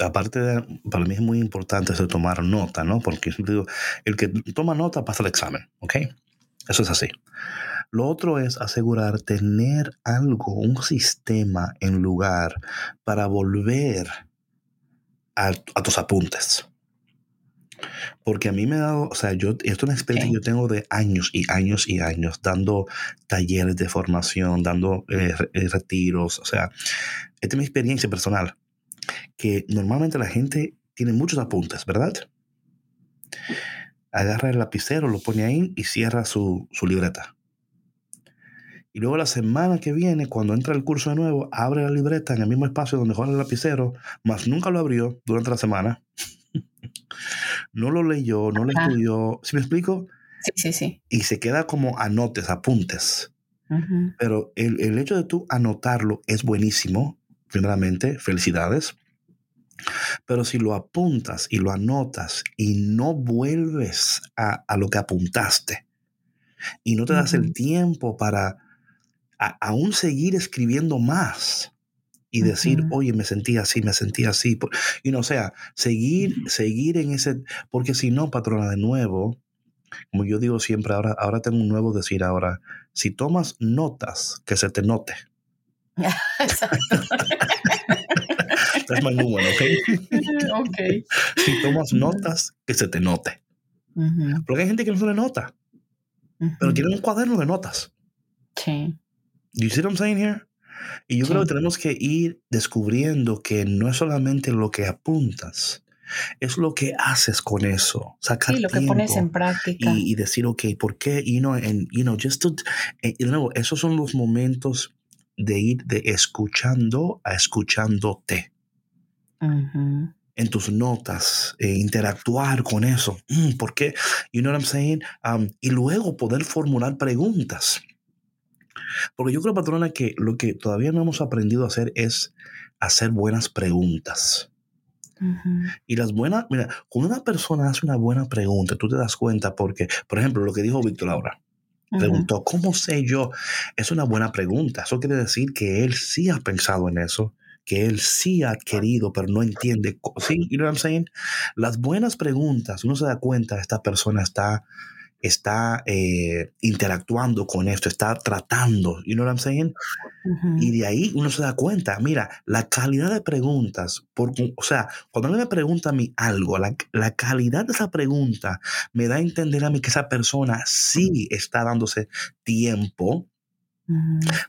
S2: aparte de, para mí es muy importante eso tomar nota, ¿no? Porque digo, el que toma nota pasa el examen, ¿ok? Eso es así. Lo otro es asegurar tener algo, un sistema en lugar para volver a, tus apuntes. Porque a mí me ha dado, o sea, yo, esto es una experiencia que yo tengo de años y años y años, dando talleres de formación, dando eh, eh, retiros, o sea, esta es mi experiencia personal, que normalmente la gente tiene muchos apuntes, ¿verdad? Agarra el lapicero, lo pone ahí y cierra su, su libreta. Y luego la semana que viene, cuando entra el curso de nuevo, abre la libreta en el mismo espacio donde juega el lapicero, más nunca lo abrió durante la semana. (laughs) no lo leyó, no lo estudió. ¿Sí me explico?
S3: Sí, sí, sí.
S2: Y se queda como anotes, apuntes. Pero el, el, hecho de tú anotarlo es buenísimo, primeramente, felicidades. Pero si lo apuntas y lo anotas y no vuelves a, a lo que apuntaste y no te das el tiempo para aún seguir escribiendo más y decir, oye, me sentí así, me sentí así. Y no, o sea, seguir, seguir en ese, porque si no, patrona, de nuevo, como yo digo siempre, ahora, ahora tengo un nuevo decir ahora, si tomas notas, que se te note. That's my new one, ¿ok? (laughs)
S3: ok.
S2: Si tomas notas, que se te note.
S3: Ujú,
S2: Porque hay gente que no se le nota, pero
S3: ujú.
S2: tiene un cuaderno de notas.
S3: Sí.
S2: You see what I'm saying here? Y yo
S3: Sí.
S2: creo que tenemos que ir descubriendo que no es solamente lo que apuntas, es lo que haces con eso. Sacar
S3: Sí, lo que pones en práctica.
S2: y, y decir, ok, ¿por qué? You know, and, you know, just to, eh, y de nuevo, esos son los momentos de ir de escuchando a escuchándote
S3: Ujú,
S2: en tus notas, eh, interactuar con eso. Mm, ¿Por qué? You know what I'm saying? Um, y luego poder formular preguntas. Porque yo creo, patrona, que lo que todavía no hemos aprendido a hacer es hacer buenas preguntas. Y las buenas, mira, cuando una persona hace una buena pregunta, tú te das cuenta porque, por ejemplo, lo que dijo Víctor ahora,
S3: ujú.
S2: preguntó, ¿cómo sé yo? Es una buena pregunta. Eso quiere decir que él sí ha pensado en eso, que él sí ha querido, pero no entiende. ¿Sí? You know what I'm saying? Las buenas preguntas, uno se da cuenta, esta persona está, está eh, interactuando con esto, está tratando. You know what I'm saying? Y de ahí uno se da cuenta, mira, la calidad de preguntas, por, o sea, cuando alguien me pregunta a mí algo, la, la calidad de esa pregunta me da a entender a mí que esa persona sí está dándose tiempo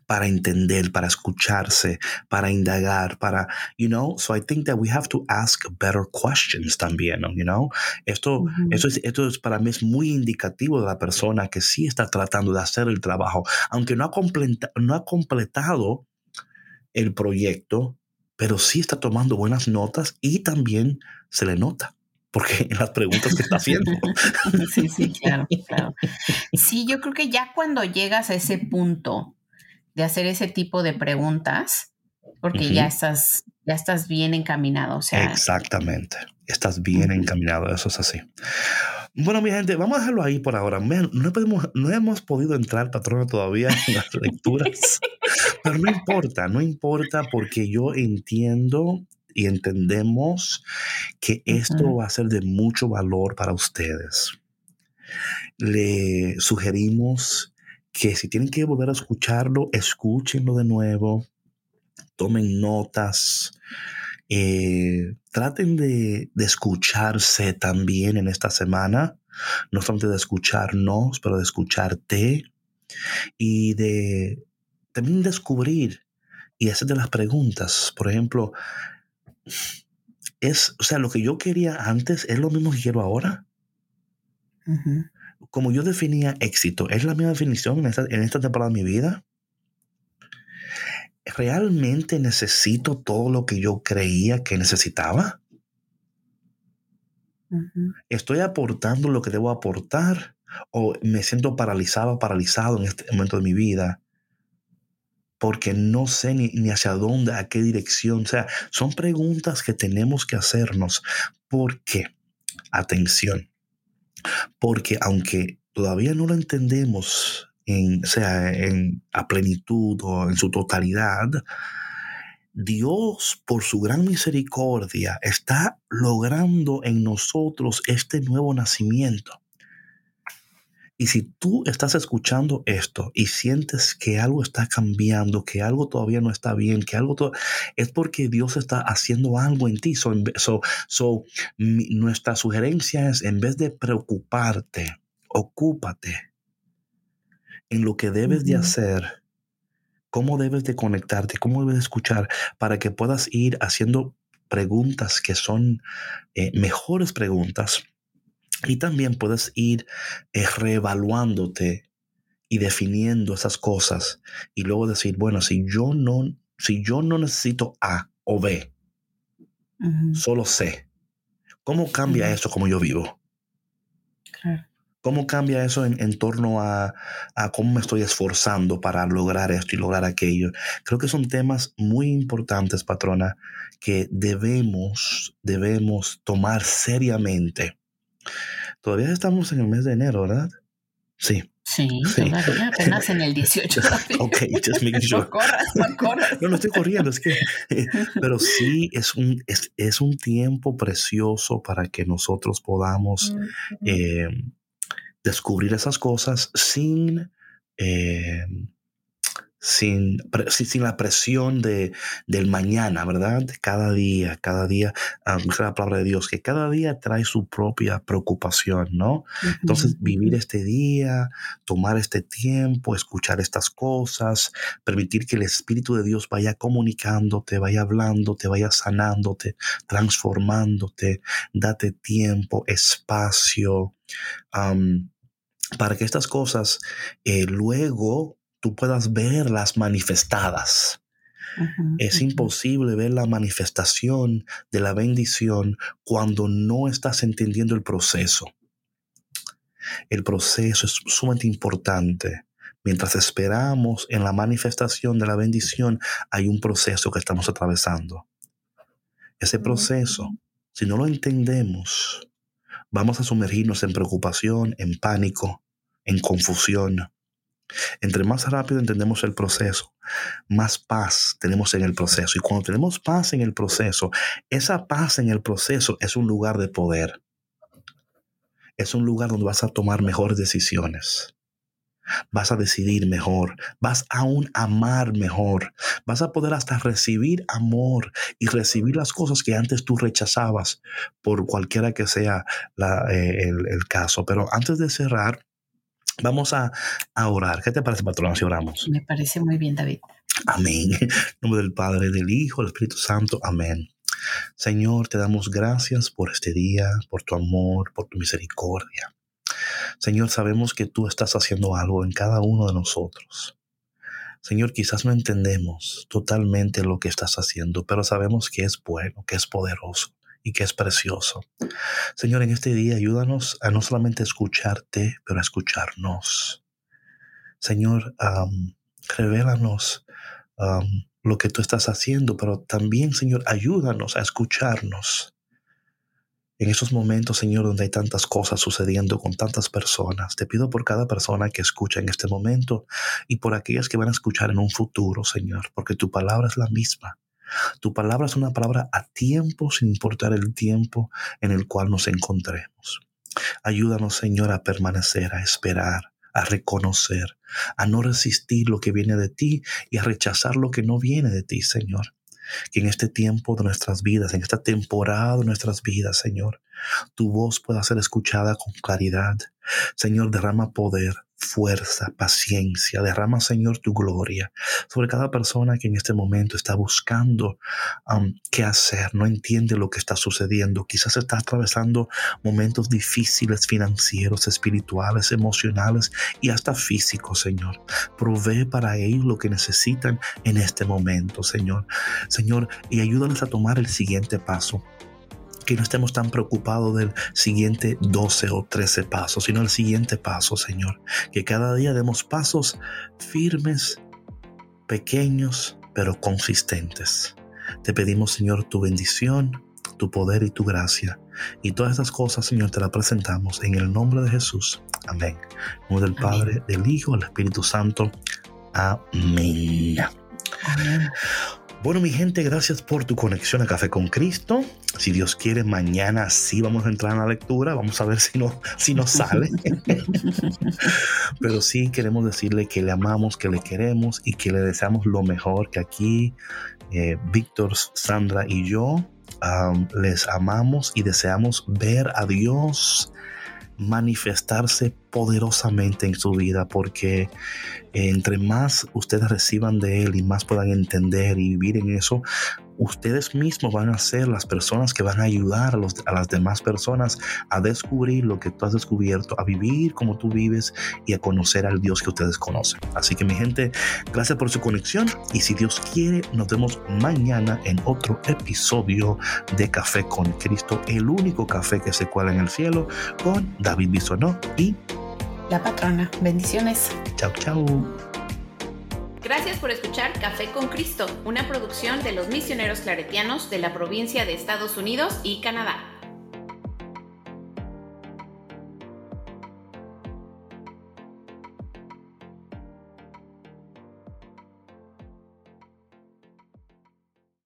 S2: Para entender, para escucharse, para indagar, para, you know, so I think that we have to ask better questions también, you know. Esto, esto, es, esto es para mí es muy indicativo de la persona que sí está tratando de hacer el trabajo, aunque no ha, completa- no ha completado el proyecto, pero sí está tomando buenas notas y también se le nota, porque las preguntas que está (laughs) haciendo.
S3: Sí, sí, claro, claro. Sí, yo creo que ya cuando llegas a ese punto de hacer ese tipo de preguntas, porque ya estás, ya estás bien encaminado, o sea,
S2: Exactamente. Estás bien encaminado, eso es así. Bueno, mi gente, vamos a dejarlo ahí por ahora. Man, no, podemos- no hemos podido entrar, patrona, todavía en las (laughs) lecturas, pero no importa, no importa porque yo entiendo y entendemos que esto va a ser de mucho valor para ustedes. Le sugerimos que si tienen que volver a escucharlo, escúchenlo de nuevo, tomen notas, eh, traten de, de escucharse también en esta semana, no solamente de escucharnos, pero de escucharte y de también descubrir y hacerte las preguntas. Por ejemplo, es, o sea, lo que yo quería antes es lo mismo que quiero ahora. Como yo definía éxito, es la misma definición en esta, en esta temporada de mi vida. ¿Realmente necesito todo lo que yo creía que necesitaba? ¿Estoy aportando lo que debo aportar? ¿O me siento paralizado, paralizado en este momento de mi vida? Porque no sé ni, ni hacia dónde, a qué dirección. O sea, son preguntas que tenemos que hacernos. ¿Por qué? Atención. Porque aunque todavía no lo entendemos, sea, en, a plenitud o en su totalidad, Dios, por su gran misericordia, está logrando en nosotros este nuevo nacimiento. Y si tú estás escuchando esto y sientes que algo está cambiando, que algo todavía no está bien, que algo to- es porque Dios está haciendo algo en ti. So, en ve- so- so, mi- nuestra sugerencia es, en vez de preocuparte, ocúpate en lo que debes de hacer, cómo debes de conectarte, cómo debes de escuchar, para que puedas ir haciendo preguntas que son eh, mejores preguntas y también puedes ir eh, reevaluándote y definiendo esas cosas y luego decir, bueno, si yo no, si yo no necesito A o B, solo C, ¿cómo cambia
S3: Ujú.
S2: eso como yo vivo?
S3: Claro.
S2: ¿Cómo cambia eso en, en torno a, a cómo me estoy esforzando para lograr esto y lograr aquello? Creo que son temas muy importantes, patrona, que debemos, debemos tomar seriamente. Todavía estamos en el mes de enero, ¿verdad? Sí.
S3: Sí,
S2: Sí.
S3: todavía apenas en el 18. (laughs)
S2: Ok, just making sure.
S3: No corras, no corras.
S2: No, no estoy corriendo, es que, (laughs) pero sí es un, es, es un tiempo precioso para que nosotros podamos eh, descubrir esas cosas sin, eh, sin, sin la presión de, del mañana, ¿verdad? Cada día, cada día, es la palabra de Dios, que cada día trae su propia preocupación, ¿no? Entonces, vivir este día, tomar este tiempo, escuchar estas cosas, permitir que el Espíritu de Dios vaya comunicándote, vaya hablándote, vaya sanándote, transformándote, date tiempo, espacio. para que estas cosas eh, luego tú puedas verlas manifestadas. es imposible ver la manifestación de la bendición cuando no estás entendiendo el proceso. El proceso es sumamente importante. Mientras esperamos en la manifestación de la bendición, hay un proceso que estamos atravesando. Ese proceso, si no lo entendemos, vamos a sumergirnos en preocupación, en pánico, en confusión. Entre más rápido entendemos el proceso, más paz tenemos en el proceso. Y cuando tenemos paz en el proceso, esa paz en el proceso es un lugar de poder. Es un lugar donde vas a tomar mejores decisiones. Vas a decidir mejor, vas a aún amar mejor, vas a poder hasta recibir amor y recibir las cosas que antes tú rechazabas por cualquiera que sea eh, el, el caso. Pero antes de cerrar, Vamos a, orar. ¿Qué te parece, patrona, si oramos?
S3: Me parece muy bien, David.
S2: Amén. (laughs) En nombre del Padre, del Hijo, del Espíritu Santo. Amén. Señor, te damos gracias por este día, por tu amor, por tu misericordia. Señor, sabemos que tú estás haciendo algo en cada uno de nosotros. Señor, quizás no entendemos totalmente lo que estás haciendo, pero sabemos que es bueno, que es poderoso y que es precioso. Señor, en este día ayúdanos a no solamente escucharte, pero a escucharnos. Señor, um, revélanos lo que tú estás haciendo, pero también, Señor, ayúdanos a escucharnos. En esos momentos, Señor, donde hay tantas cosas sucediendo con tantas personas, te pido por cada persona que escucha en este momento y por aquellas que van a escuchar en un futuro, Señor, porque tu palabra es la misma. Tu palabra es una palabra a tiempo sin importar el tiempo en el cual nos encontremos. Ayúdanos, Señor, a permanecer, a esperar, a reconocer, a no resistir lo que viene de ti y a rechazar lo que no viene de ti, Señor. Que en este tiempo de nuestras vidas, en esta temporada de nuestras vidas, Señor, tu voz pueda ser escuchada con claridad. Señor, derrama poder, fuerza, paciencia. Derrama, Señor, tu gloria sobre cada persona que en este momento está buscando um, qué hacer, no entiende lo que está sucediendo. Quizás está atravesando momentos difíciles financieros, espirituales, emocionales y hasta físicos, Señor. Provee para ellos lo que necesitan en este momento, Señor. Señor, y ayúdales a tomar el siguiente paso que no estemos tan preocupados del siguiente 12 o 13 pasos, sino el siguiente paso, Señor. Que cada día demos pasos firmes, pequeños, pero consistentes. Te pedimos, Señor, tu bendición, tu poder y tu gracia. Y todas estas cosas, Señor, te las presentamos en el nombre de Jesús. Amén. En nombre del Padre, del Hijo, del Espíritu Santo. Amén. Amén. Bueno, mi gente, gracias por tu conexión a Café con Cristo. Si Dios quiere, mañana sí vamos a entrar en la lectura. Vamos a ver si, no, si nos sale. (laughs) Pero sí queremos decirle que le amamos, que le queremos y que le deseamos lo mejor. Que aquí eh, Víctor, Sandra y yo les amamos y deseamos ver a Dios manifestarse poderosamente en su vida porque entre más ustedes reciban de Él y más puedan entender y vivir en eso, ustedes mismos van a ser las personas que van a ayudar a, las demás personas a descubrir lo que tú has descubierto, a vivir como tú vives y a conocer al Dios que ustedes conocen. Así que mi gente, gracias por su conexión y si Dios quiere, nos vemos mañana en otro episodio de Café con Cristo, el único café que se cuela en el cielo con David Bisonó y
S3: la patrona. Bendiciones.
S2: Chao, chao.
S3: Gracias por escuchar Café con Cristo, una producción de los misioneros claretianos de la provincia de Estados Unidos y Canadá.